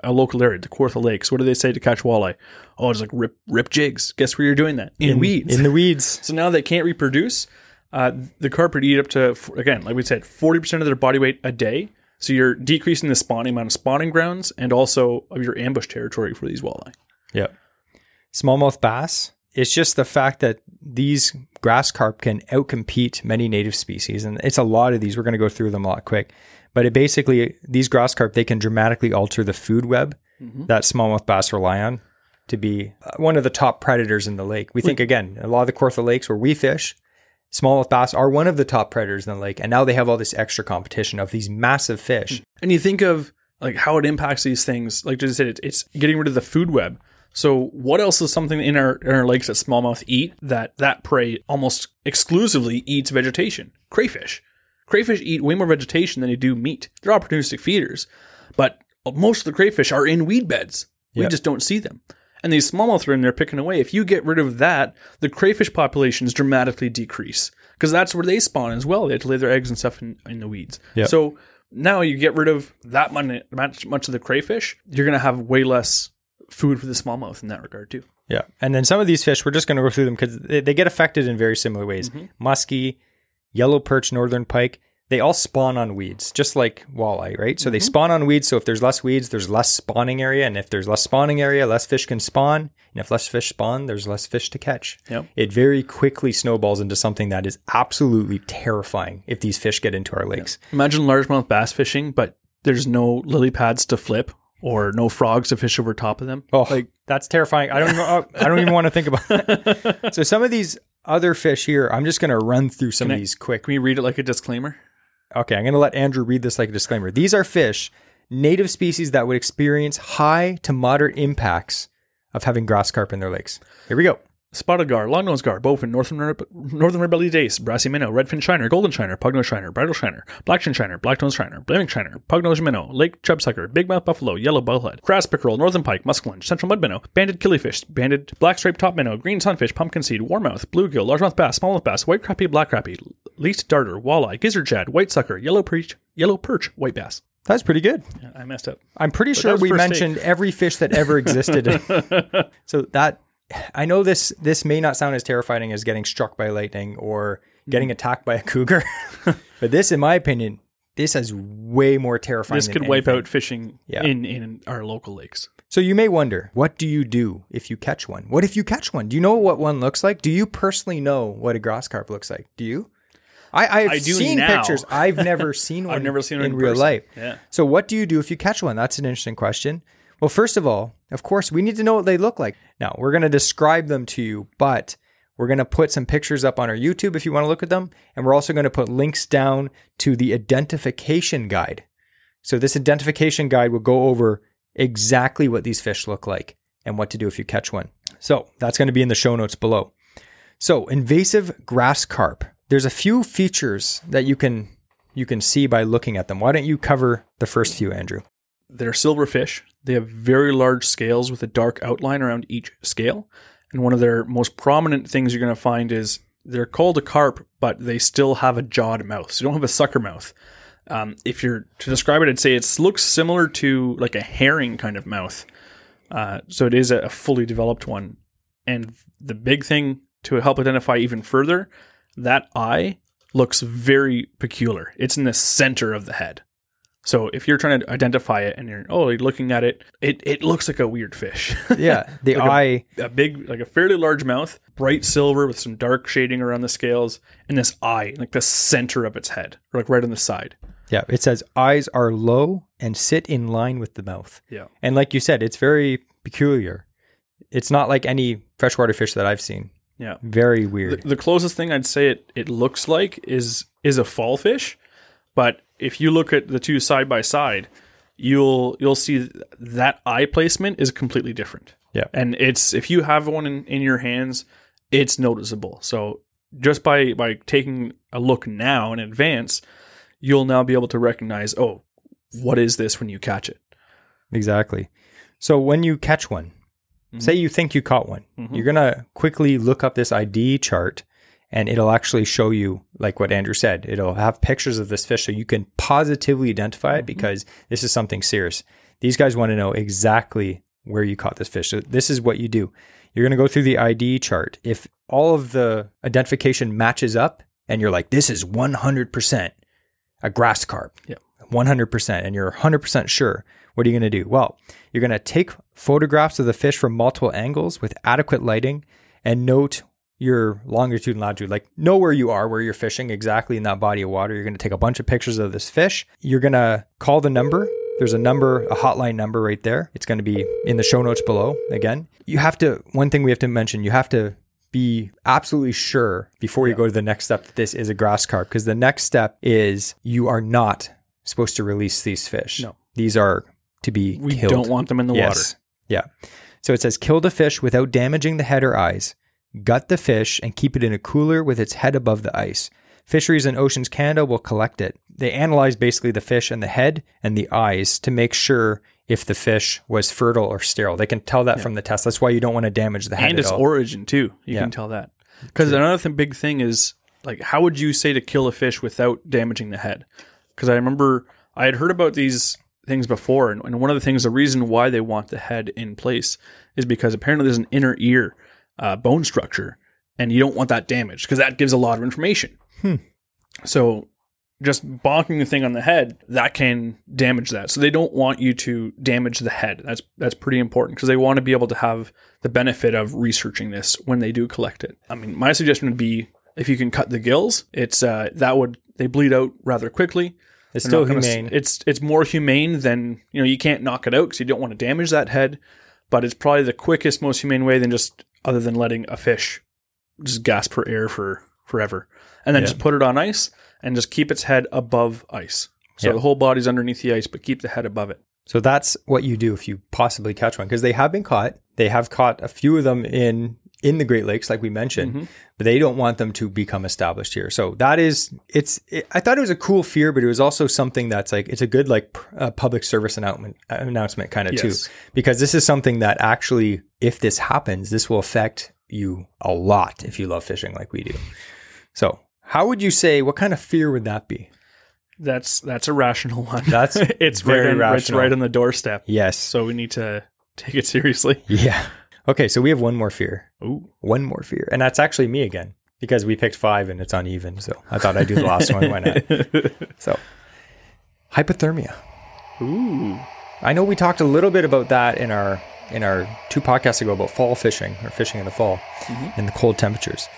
a local area, the Kawartha Lakes, what do they say to catch walleye? Oh, it's like rip rip jigs. Guess where you're doing that? In, weeds. In the weeds. (laughs) So now they can't reproduce. Uh, the carp would eat up to again, like we said, forty percent of their body weight a day. So you're decreasing the spawning amount of spawning grounds and also of your ambush territory for these walleye. Yep. Smallmouth bass. It's just the fact that these grass carp can outcompete many native species, and it's a lot of these. We're going to go through them a lot quick, but it basically these grass carp they can dramatically alter the food web that smallmouth bass rely on to be uh, one of the top predators in the lake. We think again, a lot of the Kawartha lakes where we fish, smallmouth bass are one of the top predators in the lake, and now they have all this extra competition of these massive fish. And you think of like how it impacts these things. Like just said, it's getting rid of the food web. So what else is something in our in our lakes that smallmouth eat that that prey almost exclusively eats vegetation? Crayfish. Crayfish eat way more vegetation than they do meat. They're opportunistic feeders, but most of the crayfish are in weed beds. We Yep. just don't see them. And these smallmouth are in there picking away. If you get rid of that, the crayfish populations dramatically decrease because that's where they spawn as well. They have to lay their eggs and stuff in, in the weeds. Yep. So now you get rid of that much much of the crayfish, you're going to have way less food for the smallmouth in that regard too. Yeah. And then some of these fish, we're just going to go through them because they, they get affected in very similar ways. Mm-hmm. Muskie, yellow perch, northern pike, they all spawn on weeds, just like walleye, right? So they mm-hmm. spawn on weeds. So if there's less weeds, there's less spawning area. And if there's less spawning area, less fish can spawn. And if less fish spawn, there's less fish to catch. Yep. It very quickly snowballs into something that is absolutely terrifying if these fish get into our lakes. Imagine largemouth bass fishing, but there's no lily pads to flip or no frogs to fish over top of them. Oh, like that's terrifying. I don't even, I (laughs) don't even want to think about that. (laughs) So some of these other fish here, I'm just going to run through some Can of I- these quick. Can we read it like a disclaimer? Okay, I'm going to let Andrew read this like a disclaimer. These are fish, native species that would experience high to moderate impacts of having grass carp in their lakes. Here we go. Spotted gar, long-nosed gar, bowfin, northern northern red-bellied dace, brassy minnow, redfin shiner, golden shiner, pugnose shiner, bridle shiner, black-chin shiner, black-nose shiner, blaming shiner, pugnose minnow, lake chubsucker, big-mouth buffalo, yellow bullhead, grass pickerel, northern pike, muskellunge, central mud minnow, banded killifish, banded black-striped top minnow, green sunfish, pumpkin seed, warmouth, bluegill, largemouth bass, smallmouth bass, white crappie, black crappie, least darter, walleye, gizzard shad, white sucker, yellow perch, yellow perch, white bass. That's pretty good. Yeah, I messed up. I'm pretty sure we mentioned every fish that ever existed. (laughs) so that I know this this may not sound as terrifying as getting struck by lightning or getting mm. attacked by a cougar, (laughs) but this, in my opinion, this is way more terrifying. This could wipe out fishing Yeah. in, in our local lakes. So you may wonder, what do you do if you catch one? What if you catch one? Do you know what one looks like? Do you personally know what a grass carp looks like? Do you? I, I've I seen now. pictures. I've never (laughs) seen one. I've never seen one in, in real person. life. Yeah. So what do you do if you catch one? That's an interesting question. Well, first of all, of course, we need to know what they look like. Now, we're going to describe them to you, but we're going to put some pictures up on our YouTube if you want to look at them. And we're also going to put links down to the identification guide. So, this identification guide will go over exactly what these fish look like and what to do if you catch one. So, that's going to be in the show notes below. So, invasive grass carp. There's a few features that you can you can see by looking at them. Why don't you cover the first few, Andrew? They're silverfish. They have very large scales with a dark outline around each scale. And one of their most prominent things you're going to find is they're called a carp, but they still have a jawed mouth. So you don't have a sucker mouth. Um, if you're to describe it, I'd say it looks similar to like a herring kind of mouth. Uh, so it is a, a fully developed one. And the big thing to help identify even further, that eye looks very peculiar. It's in the center of the head. So if you're trying to identify it and you're oh you're looking at it, it it looks like a weird fish. (laughs) Yeah, (laughs) the Like eye. a big like a fairly large mouth, bright silver with some dark shading around the scales, and this eye, like the center of its head, or like right on the side. Yeah, it says eyes are low and sit in line with the mouth. Yeah. And like you said, it's very peculiar. It's not like any freshwater fish that I've seen. Yeah. Very The, weird. the closest thing I'd say it it looks like is is a fall fish, but if you look at the two side by side, you'll you'll see that eye placement is completely different. Yeah. And it's if you have one in, in your hands, it's noticeable. So just by by taking a look now in advance, you'll now be able to recognize, oh, what is this when you catch it? Exactly. So when you catch one, mm-hmm. say you think you caught one, mm-hmm. you're going to quickly look up this ID chart and it'll actually show you, like what Andrew said, it'll have pictures of this fish so you can positively identify it mm-hmm. because this is something serious. These guys want to know exactly where you caught this fish. So this is what you do. You're going to go through the ID chart. If all of the identification matches up and you're like, this is 100% a grass carp. Yeah. 100% and you're 100% sure, what are you going to do? Well, you're going to take photographs of the fish from multiple angles with adequate lighting and note your longitude and latitude. Like, know where you are, where you're fishing exactly in that body of water. You're going to take a bunch of pictures of this fish. You're going to call the number. There's a number, a hotline number right there. It's going to be in the show notes below. Again, you have to, one thing we have to mention, you have to be absolutely sure before you go to the next step that this is a grass carp because the next step is you are not supposed to release these fish. No. These are to be We killed. don't want them in the water. Yeah. So it says kill the fish without damaging the head or eyes. Gut the fish and keep it in a cooler with its head above the ice. Fisheries and Oceans Canada will collect it. They analyze basically the fish and the head and the eyes to make sure if the fish was fertile or sterile. They can tell that from the test. That's why you don't want to damage the head and its all. origin too. You Yeah. can tell that. Because another th- big thing is like, how would you say to kill a fish without damaging the head? Because I remember I had heard about these things before, and, and one of the things, the reason why they want the head in place is because apparently there's an inner ear uh, bone structure, and you don't want that damaged because that gives a lot of information. Hmm. So just bonking the thing on the head that can damage that. So they don't want you to damage the head. That's that's pretty important because they want to be able to have the benefit of researching this when they do collect it. I mean, my suggestion would be if you can cut the gills, it's uh, that would they bleed out rather quickly. it's They're still not gonna humane. It's it's more humane than you know. You can't knock it out because you don't want to damage that head. But it's probably the quickest, most humane way than just other than letting a fish just gasp for air for forever, and then Yeah. just put it on ice and just keep its head above ice. So Yeah. the whole body's underneath the ice, but keep the head above it. So that's what you do if you possibly catch one because they have been caught. They have caught a few of them in in the Great Lakes, like we mentioned, Mhm. but they don't want them to become established here. So that is it's. It, I thought it was a cool fear, but it was also something that's like it's a good like pr- uh, public service announcement announcement kind of too, because this is something that actually, if this happens, this will affect you a lot if you love fishing like we do. So. How would you say? What kind of fear would that be? That's that's a rational one. That's (laughs) it's very right It's rational. right on the doorstep. Yes. So we need to take it seriously. Yeah. Okay, so we have one more fear. Ooh. One more fear. And that's actually me again because we picked five and it's uneven. So I thought I'd do the last one. Why not? (laughs) So, hypothermia. Ooh. I know we talked a little bit about that in our in our two podcasts ago about fall fishing or fishing in the fall Mm-hmm. and the cold temperatures.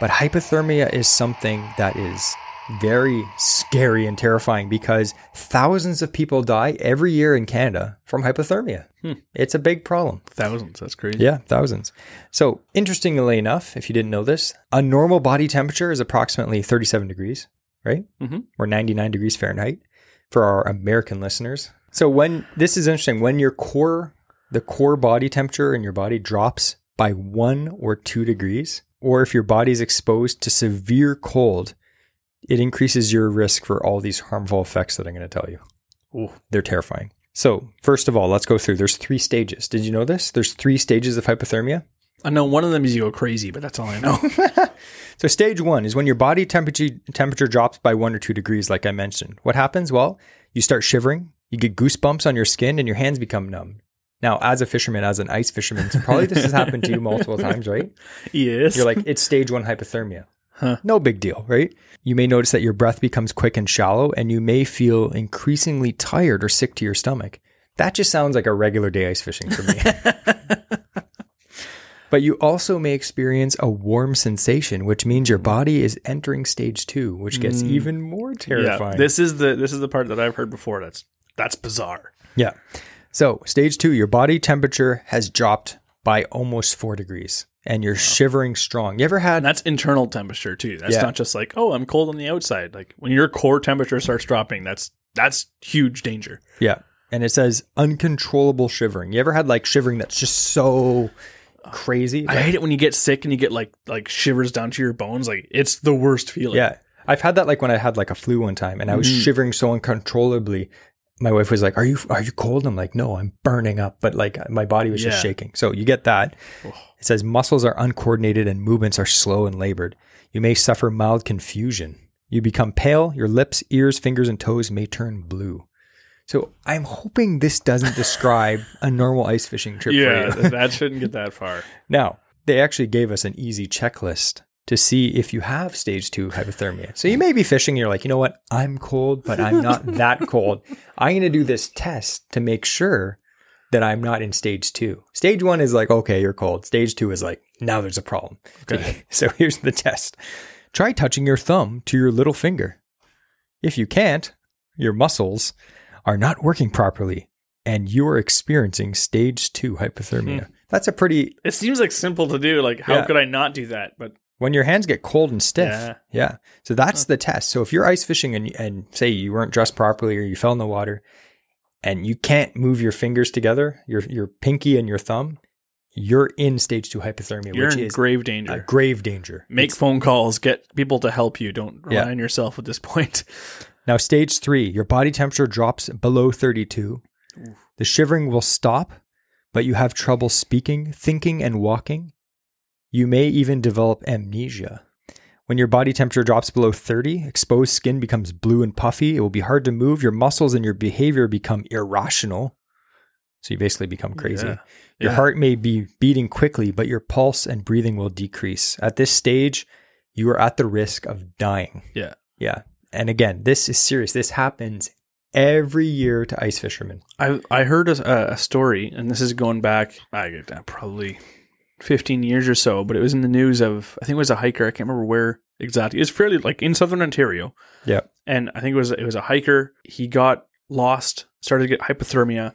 But hypothermia is something that is very scary and terrifying because thousands of people die every year in Canada from hypothermia. Hmm. It's a big problem. Thousands. That's crazy. Yeah, thousands. So, interestingly enough, if you didn't know this, a normal body temperature is approximately 37 degrees, right? Mhm. Or 99 degrees Fahrenheit for our American listeners. So, when this is interesting, when your core, the core body temperature in your body drops by one or two degrees, or if your body is exposed to severe cold, it increases your risk for all these harmful effects that I'm going to tell you. Ooh. They're terrifying. So, first of all, let's go through. There's three stages. Did you know this? There's three stages of hypothermia. I know one of them is you go crazy, but that's all I know. (laughs) So, stage one is when your body temperature temperature drops by one or two degrees, like I mentioned. What happens? Well, you start shivering, you get goosebumps on your skin, and your hands become numb. Now, as a fisherman, as an ice fisherman, probably this has happened to you multiple (laughs) times, right? yes. You're like, it's stage one hypothermia. Huh. No big deal, right? You may notice that your breath becomes quick and shallow, and you may feel increasingly tired or sick to your stomach. That just sounds like a regular day ice fishing for me. (laughs) but you also may experience a warm sensation, which means your body is entering stage two, which gets mm. even more terrifying. yeah. This is the this is the part that I've heard before. That's that's bizarre. Yeah. So, stage two, your body temperature has dropped by almost four degrees and you're shivering strong. You ever had And that's internal temperature too. That's Yeah. not just like, oh, I'm cold on the outside. Like when your core temperature starts dropping, that's that's huge danger. Yeah. And it says uncontrollable shivering. You ever had like shivering that's just so crazy? I hate it when you get sick and you get like like shivers down to your bones. Like it's the worst feeling. yeah. I've had that like when I had like a flu one time and I was Mhm. shivering so uncontrollably. My wife was like, "Are you are you cold?" I'm like, "No, I'm burning up." But like my body was just shaking. So you get that. Ugh. It says muscles are uncoordinated and movements are slow and labored. You may suffer mild confusion. You become pale. Your lips, ears, fingers, and toes may turn blue. So I'm hoping this doesn't describe a normal ice fishing trip Yeah, for you. that (laughs) shouldn't get that far. Now, they actually gave us an easy checklist to see if you have stage two hypothermia. So you may be fishing, and you're like, you know what? I'm cold, but I'm not (laughs) that cold. I'm going to do this test to make sure that I'm not in stage two. Stage one is like, okay, you're cold. Stage two is like, now there's a problem. Okay. (laughs) So here's the test try touching your thumb to your little finger. If you can't, your muscles are not working properly and you're experiencing stage two hypothermia. Hmm. That's a pretty It seems like simple to do. Like how Yeah. could I not do that? But when your hands get cold and stiff. Yeah. Yeah. So that's the test. So if you're ice fishing and, and say you weren't dressed properly or you fell in the water and you can't move your fingers together, your, your pinky and your thumb, you're in stage two hypothermia, You're which in is grave danger. a grave danger. Make phone calls. Get people to help you. Don't rely Yeah. on yourself at this point. (laughs) Now, stage three, your body temperature drops below 32. The shivering will stop, but you have trouble speaking, thinking, and walking. You may even develop amnesia. When your body temperature drops below 30, exposed skin becomes blue and puffy. It will be hard to move. Your muscles and your behavior become irrational. So you basically become crazy. Yeah. Your Yeah. heart may be beating quickly, but your pulse and breathing will decrease. At this stage, you are at the risk of dying. Yeah. Yeah. And again, this is serious. This happens every year to ice fishermen. I I heard a, a story, and this is going back I probably fifteen years or so, but it was in the news of I think it was a hiker. I can't remember where exactly. It was fairly like in southern Ontario, Yeah. and I think it was it was a hiker. He got lost, started to get hypothermia,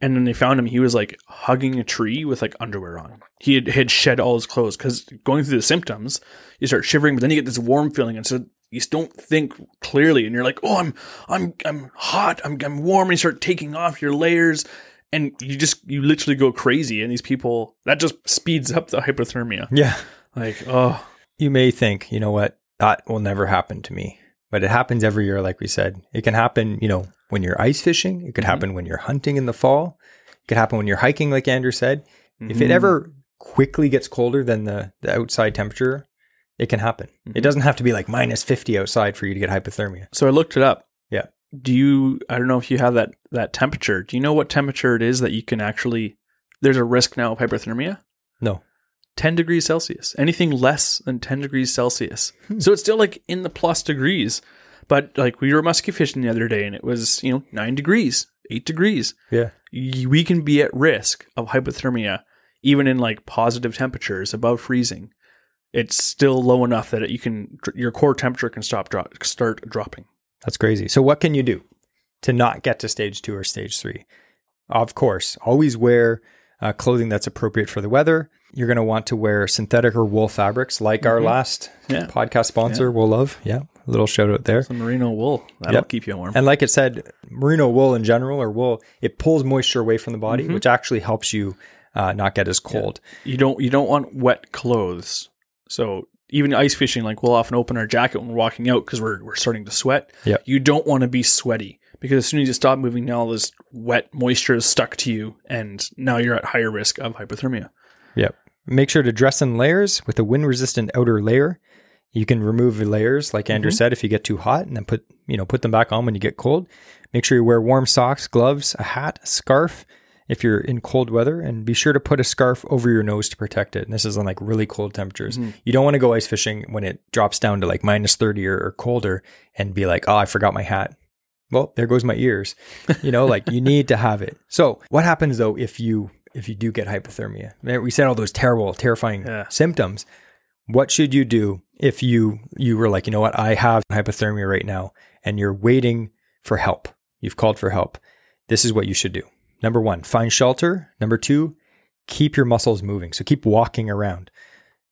and then they found him. He was like hugging a tree with like underwear on. He had, had shed all his clothes because going through the symptoms, you start shivering, but then you get this warm feeling, and so you just don't think clearly, and you're like, "Oh, I'm I'm I'm hot, I'm I'm warm," and you start taking off your layers. And you just you literally go crazy, and these people that just speeds up the hypothermia. Yeah. Like, oh, You may think, you know what, that will never happen to me. But it happens every year, like we said. It can happen, you know, when you're ice fishing. It could Mhm. happen when you're hunting in the fall. It could happen when you're hiking, like Andrew said. If it Mhm. ever quickly gets colder than the, the outside temperature, it can happen. It Mhm. doesn't have to be like minus 50 outside for you to get hypothermia. So I looked it up. Do you? I don't know if you have that that temperature. Do you know what temperature it is that you can actually? There's a risk now of hypothermia. No. 10 degrees Celsius. Anything less than 10 degrees Celsius. Hmm. So it's still like in the plus degrees. But like we were musky fishing the other day and it was, you know, 9 degrees, 8 degrees. Yeah. We can be at risk of hypothermia even in like positive temperatures above freezing. It's still low enough that it, you can your core temperature can stop drop, start dropping. That's crazy. So, what can you do to not get to stage two or stage three? Of course, always wear uh, clothing that's appropriate for the weather. You're going to want to wear synthetic or wool fabrics, like our Mhm. last Yeah. podcast sponsor, Wool Love. Yeah, a little shout out there. Some merino wool. That'll Yep. keep you warm. And like it said, merino wool in general or wool, it pulls moisture away from the body, Mhm. which actually helps you uh, not get as cold. you don't you don't want wet clothes. So even ice fishing, like we'll often open our jacket when we're walking out because we're we're starting to sweat. Yep. You don't want to be sweaty because as soon as you stop moving, now all this wet moisture is stuck to you, and now you're at higher risk of hypothermia. Yep. Make sure to dress in layers with a wind resistant outer layer. You can remove the layers, like Andrew Mhm. said, if you get too hot, and then put you know put them back on when you get cold. Make sure you wear warm socks, gloves, a hat, a scarf if you're in cold weather, and be sure to put a scarf over your nose to protect it. And this is on like really cold temperatures. Mhm. You don't want to go ice fishing when it drops down to like minus thirty or, or colder, and be like, oh, I forgot my hat. Well, there goes my ears. You know, like you need to have it. So, what happens though if you if you do get hypothermia? We said all those terrible, terrifying Yeah. symptoms. What should you do if you you were like, you know what, I have hypothermia right now, and you're waiting for help? You've called for help. This is what you should do. Number one, find shelter. Number two, keep your muscles moving. So keep walking around.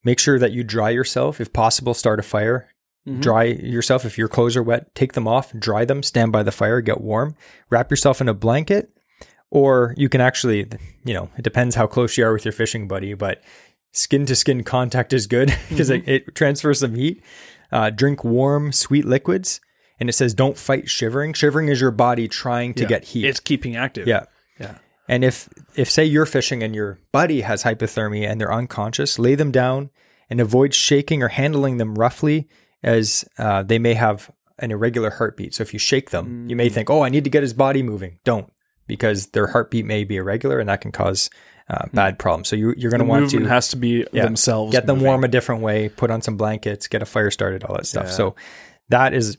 Make sure that you dry yourself. If possible, start a fire. Mhm. Dry yourself. If your clothes are wet, take them off, dry them, stand by the fire, get warm, wrap yourself in a blanket. Or you can actually, you know, it depends how close you are with your fishing buddy, but skin to skin contact is good (laughs) because it, it transfers some heat. Uh, drink warm, sweet liquids. And it says don't fight shivering. Shivering is your body trying to Yeah. get heat. It's keeping active. yeah. Yeah. And if if say you're fishing and your buddy has hypothermia and they're unconscious, lay them down and avoid shaking or handling them roughly, as uh, they may have an irregular heartbeat. So if you shake them, you may Mm. think, "Oh, I need to get his body moving." Don't, because their heartbeat may be irregular and that can cause uh, bad problems. So you, you're going to want to has to be Yeah. themselves. get them moving. warm a different way, put on some blankets, get a fire started, all that stuff. Yeah. So that is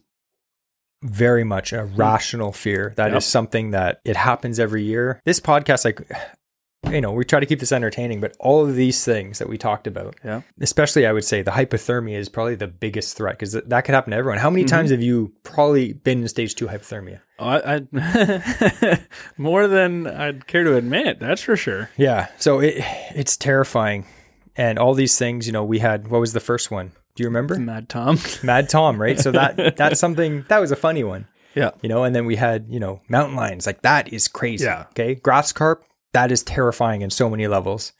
very much a rational fear. That is Yep. something that it happens every year. This podcast, like, (sighs) you know, we try to keep this entertaining, but all of these things that we talked about, Yeah. especially I would say the hypothermia is probably the biggest threat because that could happen to everyone. How many Mhm. times have you probably been in stage two hypothermia? I, I (laughs) more than I'd care to admit. That's for sure. Yeah. So it it's terrifying. And all these things, you know, we had, what was the first one? Do you remember? Mad Tom. (laughs) Mad Tom, right? So that that's something that was a funny one, yeah. you know. And then we had you know mountain lions, like that is crazy. Yeah. Okay, grass carp, that is terrifying in so many levels.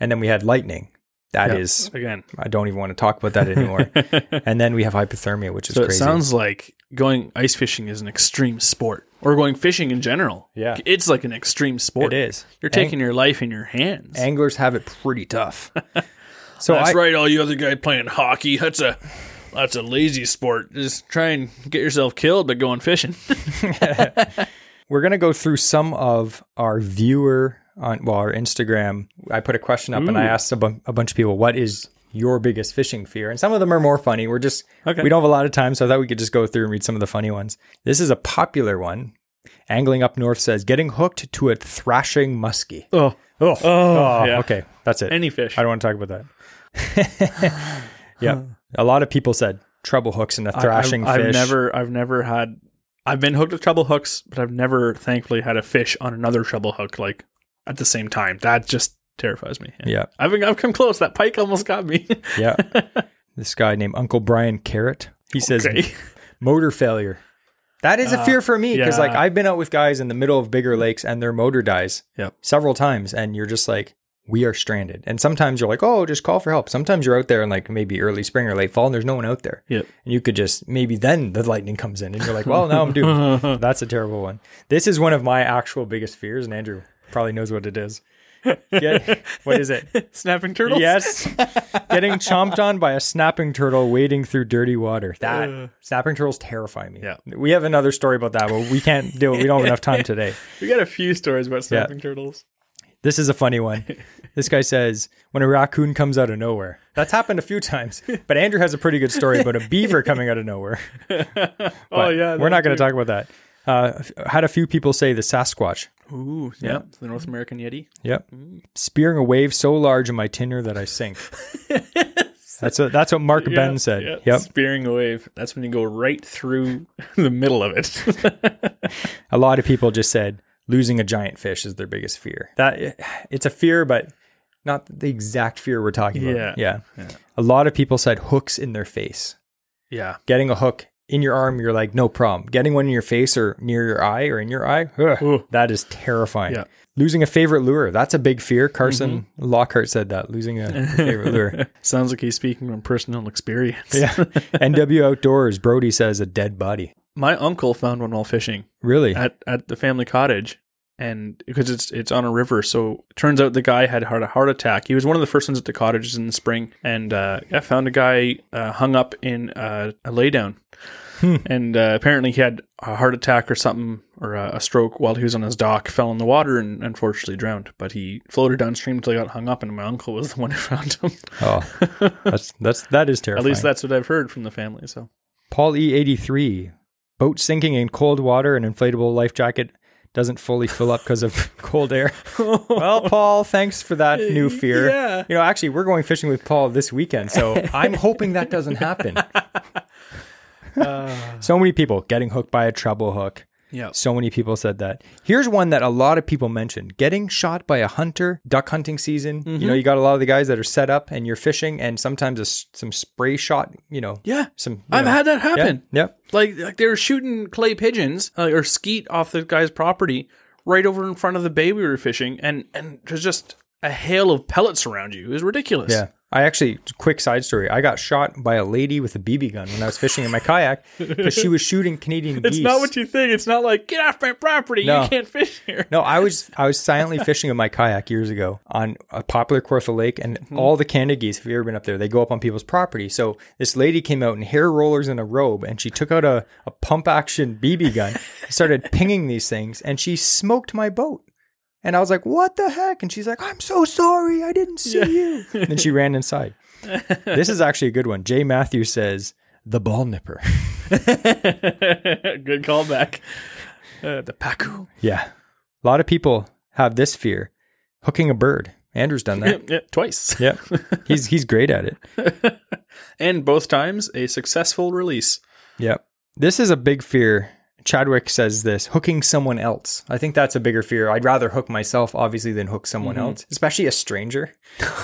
And then we had lightning. That Yeah. is, Again, I don't even want to talk about that anymore. (laughs) and then we have hypothermia, which is so it crazy. sounds like going ice fishing is an extreme sport, or going fishing in general. Yeah. it's like an extreme sport. it is. You're taking your life in your hands. Anglers have it pretty tough. (laughs) So That's I, right, all you other guys playing hockey. That's a that's a lazy sport. Just try and get yourself killed by going fishing. (laughs) we're going to go through some of our viewer on well our Instagram. I put a question up and I asked a, bu- a bunch of people what is your biggest fishing fear, and some of them are more funny. We're just Okay. we don't have a lot of time, so I thought we could just go through and read some of the funny ones. This is a popular one. Angling up north says getting hooked to a thrashing muskie. Oh, Oh, oh, oh yeah. okay, that's it. Any fish. I don't want to talk about that. (laughs) yeah, a lot of people said treble hooks and a thrashing I've, fish. I've never, I've never had. I've been hooked with treble hooks, but I've never, thankfully, had a fish on another treble hook like at the same time. That just terrifies me. Yeah, I've I've come close. That pike almost got me. (laughs) yeah. this guy named Uncle Brian Carrot. He says okay. (laughs) motor failure. That is a ah, fear for me because, like, yeah. I've been out with guys in the middle of bigger lakes and their motor dies Yep. several times, and you're just like, we are stranded. And sometimes you're like, oh, just call for help. Sometimes you're out there in like maybe early spring or late fall, and there's no one out there. Yep. And you could just maybe then the lightning comes in, and you're like, well, now I'm doomed. (laughs) That's a terrible one. This is one of my actual biggest fears, and Andrew probably knows what it is. Get, (laughs) what is it? Snapping turtles. Yes. (laughs) Getting chomped on by a snapping turtle wading through dirty water. That Ugh. snapping turtles terrify me. Yeah. We have another story about that, but we can't do it. We don't have enough time today. We got a few stories about snapping turtles. This is a funny one. This guy says when a raccoon comes out of nowhere. That's happened a few times. But Andrew has a pretty good story about a beaver coming out of nowhere. (laughs) oh yeah, We're not going to talk about that. Uh, had a few people say the Sasquatch. Ooh, yeah, the North American Yeti. Yep. Spearing a wave so large in my tinner that I sink. (laughs) That's what that's what Mark Yeah, Ben said. yeah. Yep. Spearing a wave. That's when you go right through (laughs) the middle of it. A lot of people just said losing a giant fish is their biggest fear. That it's a fear, but not the exact fear we're talking about. Yeah. Yeah. Yeah. A lot of people said hooks in their face. yeah. Getting a hook in your arm, you're like, no problem. Getting one in your face or near your eye or in your eye, ugh, that is terrifying. Yeah. Losing a favorite lure, that's a big fear. Carson mm-hmm. Lockhart said that, losing a favorite lure. (laughs) Sounds like he's speaking from personal experience. Yeah. (laughs) NW Outdoors, Brody says a dead body. My uncle found one while fishing Really? at, at the family cottage. And because it's it's on a river, so it turns out the guy had had a heart attack. He was one of the first ones at the cottages in the spring, and uh, I found a guy uh, hung up in uh, a laydown, Hmm. and uh, apparently he had a heart attack or something or a, a stroke while he was on his dock, fell in the water, and unfortunately drowned. But he floated downstream until he got hung up, and my uncle was the (laughs) one who found him. Oh, that's that's that is terrible. (laughs) At least that's what I've heard from the family. So Paul E eighty three, boat sinking in cold water, an inflatable life jacket doesn't fully fill up because of (laughs) cold air. (laughs) well, Paul, thanks for that new fear. Yeah. You know, actually, we're going fishing with Paul this weekend, so (laughs) I'm hoping that doesn't happen. Uh. so many people getting hooked by a treble hook. Yeah, So many people said that. Here's one that a lot of people mentioned getting shot by a hunter, duck hunting season. You know, you got a lot of the guys that are set up and you're fishing, and sometimes a some spray shot, you know, yeah. some. I've know. had that Yeah, happen. Yep. Like, like they were shooting clay pigeons uh, or skeet off the guy's property right over in front of the bay we were fishing, and and there's just a hail of pellets around you. It was ridiculous. Yeah. I actually, quick side story. I got shot by a lady with a BB gun when I was fishing in my kayak because she was shooting Canadian It's geese. not what you think. It's not like get off my property. No. You can't fish here. no, I was I was silently (laughs) fishing in my kayak years ago on a popular Kawartha Lake, and mm-hmm. all the Canada geese. If you ever been up there, they go up on people's property. So this lady came out in hair rollers and a robe, and she took out a, a pump action BB gun, started pinging these things, and she smoked my boat. And I was like, "What the heck?" And she's like, "I'm so sorry, I didn't see you." (laughs) And then she ran inside. this is actually a good one. Jay Matthews says the ball nipper. (laughs) Good callback. (laughs) Uh, the pacu. Yeah, a lot of people have this fear: hooking a bird. Andrew's done that. Yeah, twice. Yeah, he's he's great at it. and both times a successful release. Yep. This is a big fear. Chadwick says this hooking someone else. I think that's a bigger fear. I'd rather hook myself, obviously, than hook someone mm-hmm. else, especially a stranger.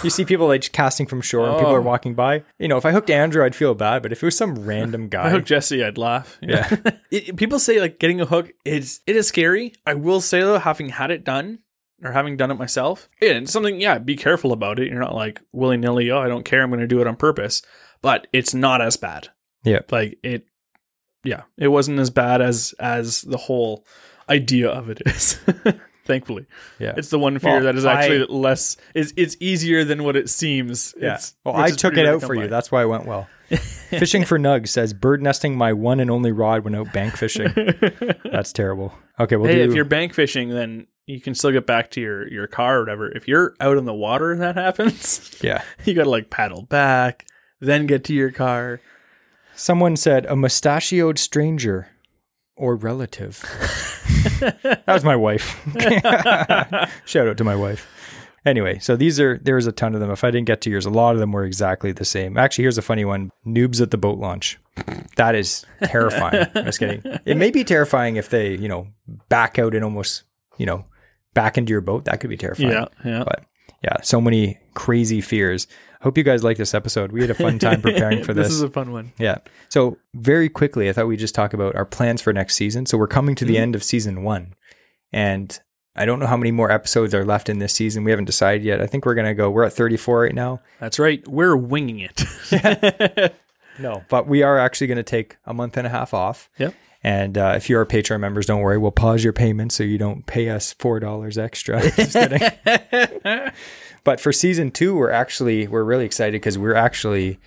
you see people like casting from shore and people Oh. are walking by. You know, if I hooked Andrew, I'd feel bad, but if it was some random (laughs) If I guy, hooked Jesse, I'd laugh. Yeah. (laughs) It- people say like getting a hook is it is scary. I will say though, having had it done, or having done it myself, yeah, it's something. Yeah, be careful about it. You're not like willy nilly. Oh, I don't care. I'm going to do it on purpose. But it's not as bad. Yeah. like it. Yeah, it wasn't as bad as as the whole idea of it is. (laughs) Thankfully, Yeah. it's the one fear Well, that is I- actually less. Is it's easier than what it seems. Yeah. It's, well, I took it out for come you. That's why I went well. (laughs) Fishing for nugs says bird nesting my one and only rod when out bank fishing. (laughs) That's terrible. Okay, we'll hey, do. if you're bank fishing, then you can still get back to your your car or whatever. If you're out in the water and that happens, yeah. you got to like paddle back, then get to your car. Someone said a mustachioed stranger or relative. (laughs) that was my wife. (laughs) Shout out to my wife. Anyway, so these are there's a ton of them. If I didn't get to yours, a lot of them were exactly the same. Actually, here's a funny one: noobs at the boat launch. That is terrifying. Just kidding. It may be terrifying if they, you know, back out and almost, you know, back into your boat. That could be terrifying. Yeah, yeah. But yeah, so many crazy fears. Hope you guys like this episode. We had a fun time preparing for (laughs) this this. is a fun one. Yeah. So very quickly, I thought we'd just talk about our plans for next season. So we're coming to the Mhm. end of season one, and I don't know how many more episodes are left in this season. We haven't decided yet. I think we're gonna go. We're at 34 right now. That's right. We're winging it. (laughs) (laughs) No, but we are actually gonna take a month and a half off. Yep. And uh, if you're our Patreon members, don't worry. We'll pause your payment so you don't pay us four dollars extra. But for season two, we're actually we're really excited because we're actually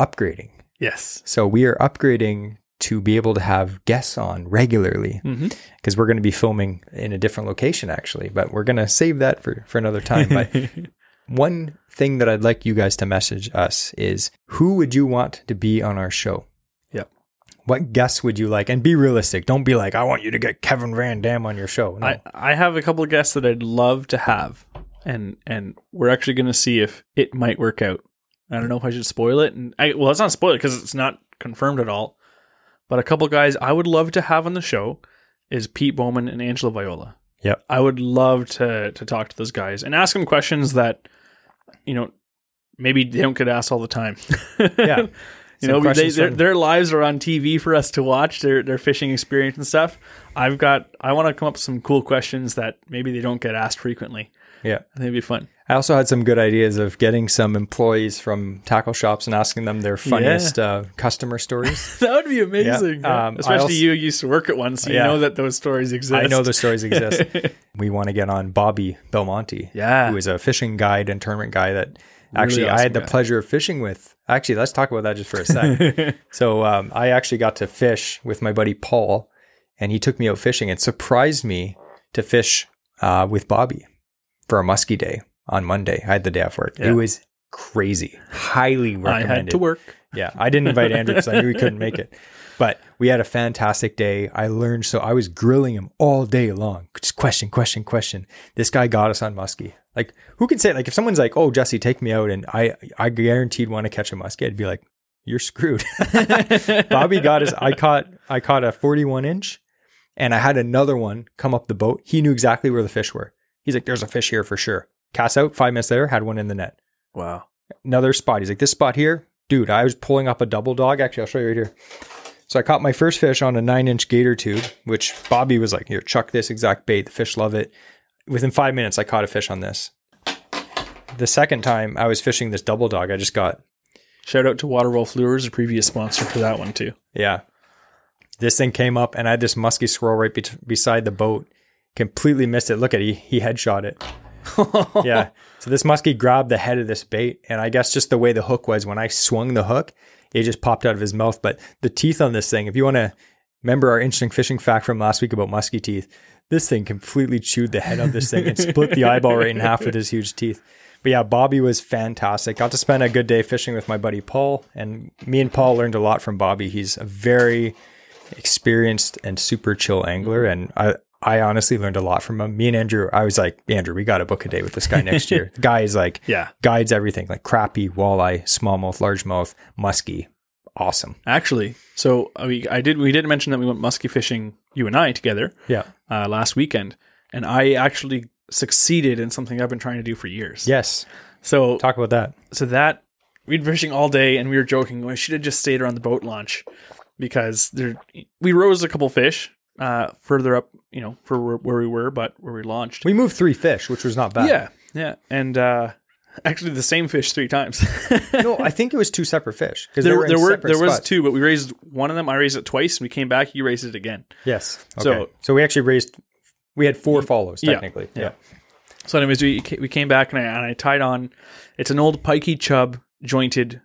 upgrading. yes. So we are upgrading to be able to have guests on regularly mm-hmm. because we're going to be filming in a different location actually, but we're going to save that for, for another time. But (laughs) one thing that I'd like you guys to message us is who would you want to be on our show? Yep. What guests would you like? And be realistic. Don't be like, I want you to get Kevin VanDam on your show. No. I, I have a couple of guests that I'd love to have, and and we're actually going to see if it might work out. I don't know if I should spoil it, and I well, it's not spoil it because it's not confirmed at all. But a couple guys I would love to have on the show is Pete Bowman and Angelo Viola. Yep. I would love to to talk to those guys and ask them questions that you know maybe they don't get asked all the time. (laughs) Yeah. (laughs) You know, they, their, their lives are on TV for us to watch. Their their fishing experience and stuff. I've got. I want to come up with some cool questions that maybe they don't get asked frequently. Yeah. I think it'd be fun. I also had some good ideas of getting some employees from tackle shops and asking them their funniest uh, customer stories. (laughs) That would be amazing. Yeah. Um, Especially also- you used to work at one, so you Yeah. know that those stories exist. I know the stories exist. (laughs) we want to get on Bobby Belmonte. Yeah. who is a fishing guide and tournament guy that actually I awesome had the guy. pleasure of fishing with. Actually, let's talk about that just for a sec. (laughs) so um, I actually got to fish with my buddy Paul, and he took me out fishing and surprised me to fish uh, with Bobby for a muskie day on Monday. I had the day off work. Yeah. It was crazy. Highly recommended. I had to work. Yeah, I didn't invite Andrew because I knew he (laughs) couldn't make it. But we had a fantastic day. I learned so I was grilling him all day long. Just question, question, question. This guy got us on muskie. Like who can say like if someone's like, "Oh, Jesse, take me out," and I I guaranteed want to catch a muskie, I'd be like, "You're screwed." (laughs) Bobby got his. I caught I caught a 41 inch, and I had another one come up the boat. He knew exactly where the fish were. He's like, "There's a fish here for sure." Cast out. Five minutes later, had one in the net Wow. another spot. He's like, this spot here, dude, I was pulling up a Double Dawg. Actually, I'll show you right here. So I caught my first fish on a nine inch gator tube, which Bobby was like, here, chuck this exact bait. The fish love it. Within five minutes, I caught a fish on this. The second time I was fishing this Double Dawg, I just got, Shout out to Waterwolf Lures, a previous sponsor for that one too. yeah, this thing came up and I had this musky squirrel right be- beside the boat. Completely missed it. Look at it. He, he headshot it. (laughs) yeah. So this muskie grabbed the head of this bait, and I guess just the way the hook was, when I swung the hook, it just popped out of his mouth. But the teeth on this thing, if you want to remember our interesting fishing fact from last week about muskie teeth, this thing completely chewed the head of this thing and split the eyeball right in half with his huge teeth. But yeah, Bobby was fantastic. Got to spend a good day fishing with my buddy Paul, and me and Paul learned a lot from Bobby. He's a very experienced and super chill angler, and I I honestly learned a lot from him. Me and Andrew, I was like, Andrew, we got to book a day with this guy next year. The (laughs) guy is like Yeah. guides everything, like crappie, walleye, smallmouth, largemouth, muskie. Awesome. Actually, so we I did we didn't mention that we went musky fishing you and I together Yeah. uh, last weekend, and I actually succeeded in something I've been trying to do for years. Yes. So Talk about that. so that we'd been fishing all day and we were joking we should have just stayed around the boat launch because there we rose a couple fish uh, further up you know, for where, where we were, but where we launched. We moved three fish, which was not bad. yeah, yeah, and uh, (laughs) actually the same fish three times. (laughs) No, I think it was two separate fish because there, there were there was two, but we raised one of them. I raised it twice. And we came back. You raised it again. Yes. Okay. So- So we actually raised. We had four follows Yeah. technically. Yeah. So, anyways, we we came back and I, and I tied on. It's an old pikey chub jointed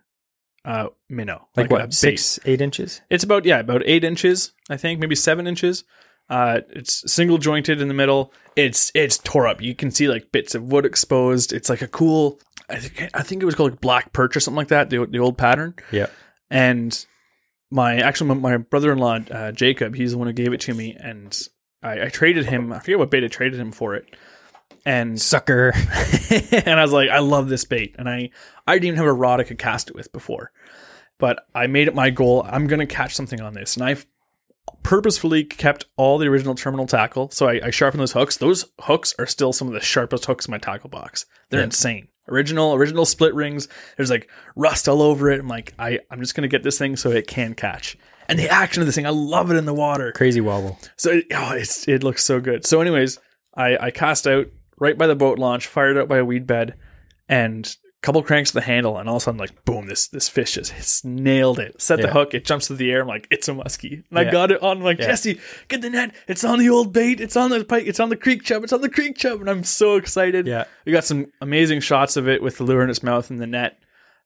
uh, minnow, Like, a what? Six, eight inches. It's about yeah, about eight inches, I think, maybe seven inches. Uh, it's single jointed in the middle. It's it's tore up. You can see like bits of wood exposed. It's like a cool. I think I think it was called like black perch or something like that. The the old pattern. Yeah. And my actually my, my brother in law uh, Jacob, he's the one who gave it to me, and I, I traded him. I forget what bait I traded him for it. And Sucker. (laughs) (laughs) and I was like, I love this bait. And I, I didn't even have a rod I could cast it with before. But I made it my goal. I'm going to catch something on this. And I've purposefully kept all the original terminal tackle. So I, I sharpened those hooks. Those hooks are still some of the sharpest hooks in my tackle box. They're Yeah. insane. Original, original split rings. There's like rust all over it. I'm like, I, I'm just going to get this thing so it can catch. And the action of this thing, I love it in the water. Crazy wobble. So it, oh, it's it looks so good. So, anyways, I I cast out right by the boat launch, fired out by a weed bed, and couple cranks to the handle, and all of a sudden, like boom, this this fish just hits, nailed it. Set the hook, it jumps to the air. I'm like, it's a muskie, and I got it on. I'm like, Yeah. Jesse, get the net. It's on the old bait. It's on the pike. It's on the creek chub. It's on the creek chub, and I'm so excited. Yeah. We got some amazing shots of it with the lure in its mouth and the net.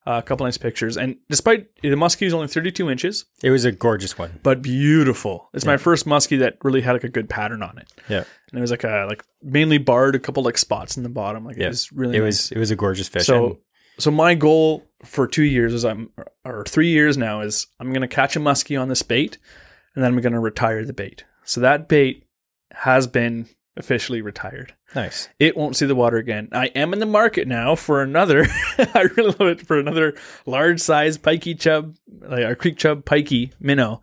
Uh, a couple nice pictures, and despite the muskie is only 32 inches, It was a gorgeous one. but beautiful. It's my first muskie that really had like a good pattern on it Yeah. and it was like a like mainly barred, a couple like spots in the bottom. Like Yeah. it was really It nice. was it was a gorgeous fish. so. So my goal for two years is I'm or three years now is I'm gonna catch a muskie on this bait, and then I'm gonna retire the bait. So that bait has been officially retired. nice. It won't see the water again. I am in the market now for another. (laughs) I really love it for another large size pikey chub, like our creek chub pikey minnow,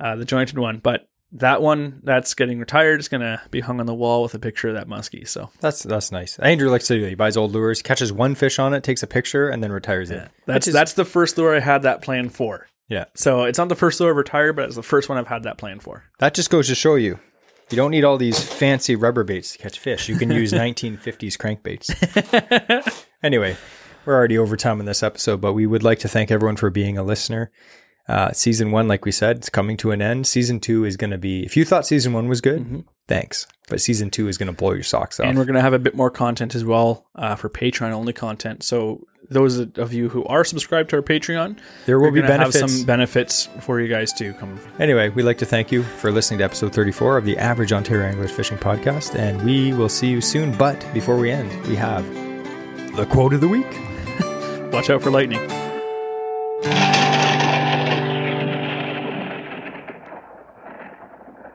uh, the jointed one. But that one that's getting retired is gonna be hung on the wall with a picture of that muskie. So That's that's nice. Andrew likes to do that. He buys old lures, catches one fish on it, takes a picture, and then retires it. that's is- that's the first lure I had that plan for. Yeah. So it's not the first lure I've retired, but it's the first one I've had that plan for. That just goes to show you. You don't need all these fancy rubber baits to catch fish. You can use (laughs) 1950s crankbaits. anyway, we're already over time in this episode, but we would like to thank everyone for being a listener. Uh, season one, like we said, it's coming to an end. Season two is going to be, if you thought season one was good, thanks. But season two is going to blow your socks off. And we're going to have a bit more content as well uh, for Patreon only content. So those of you who are subscribed to our Patreon, there will be benefits. some benefits for you guys too. Come Anyway, we'd like to thank you for listening to episode 34 of the Average Ontario Anglers Fishing Podcast, and we will see you soon. But before we end, we have the quote of the week. (laughs) watch out for lightning.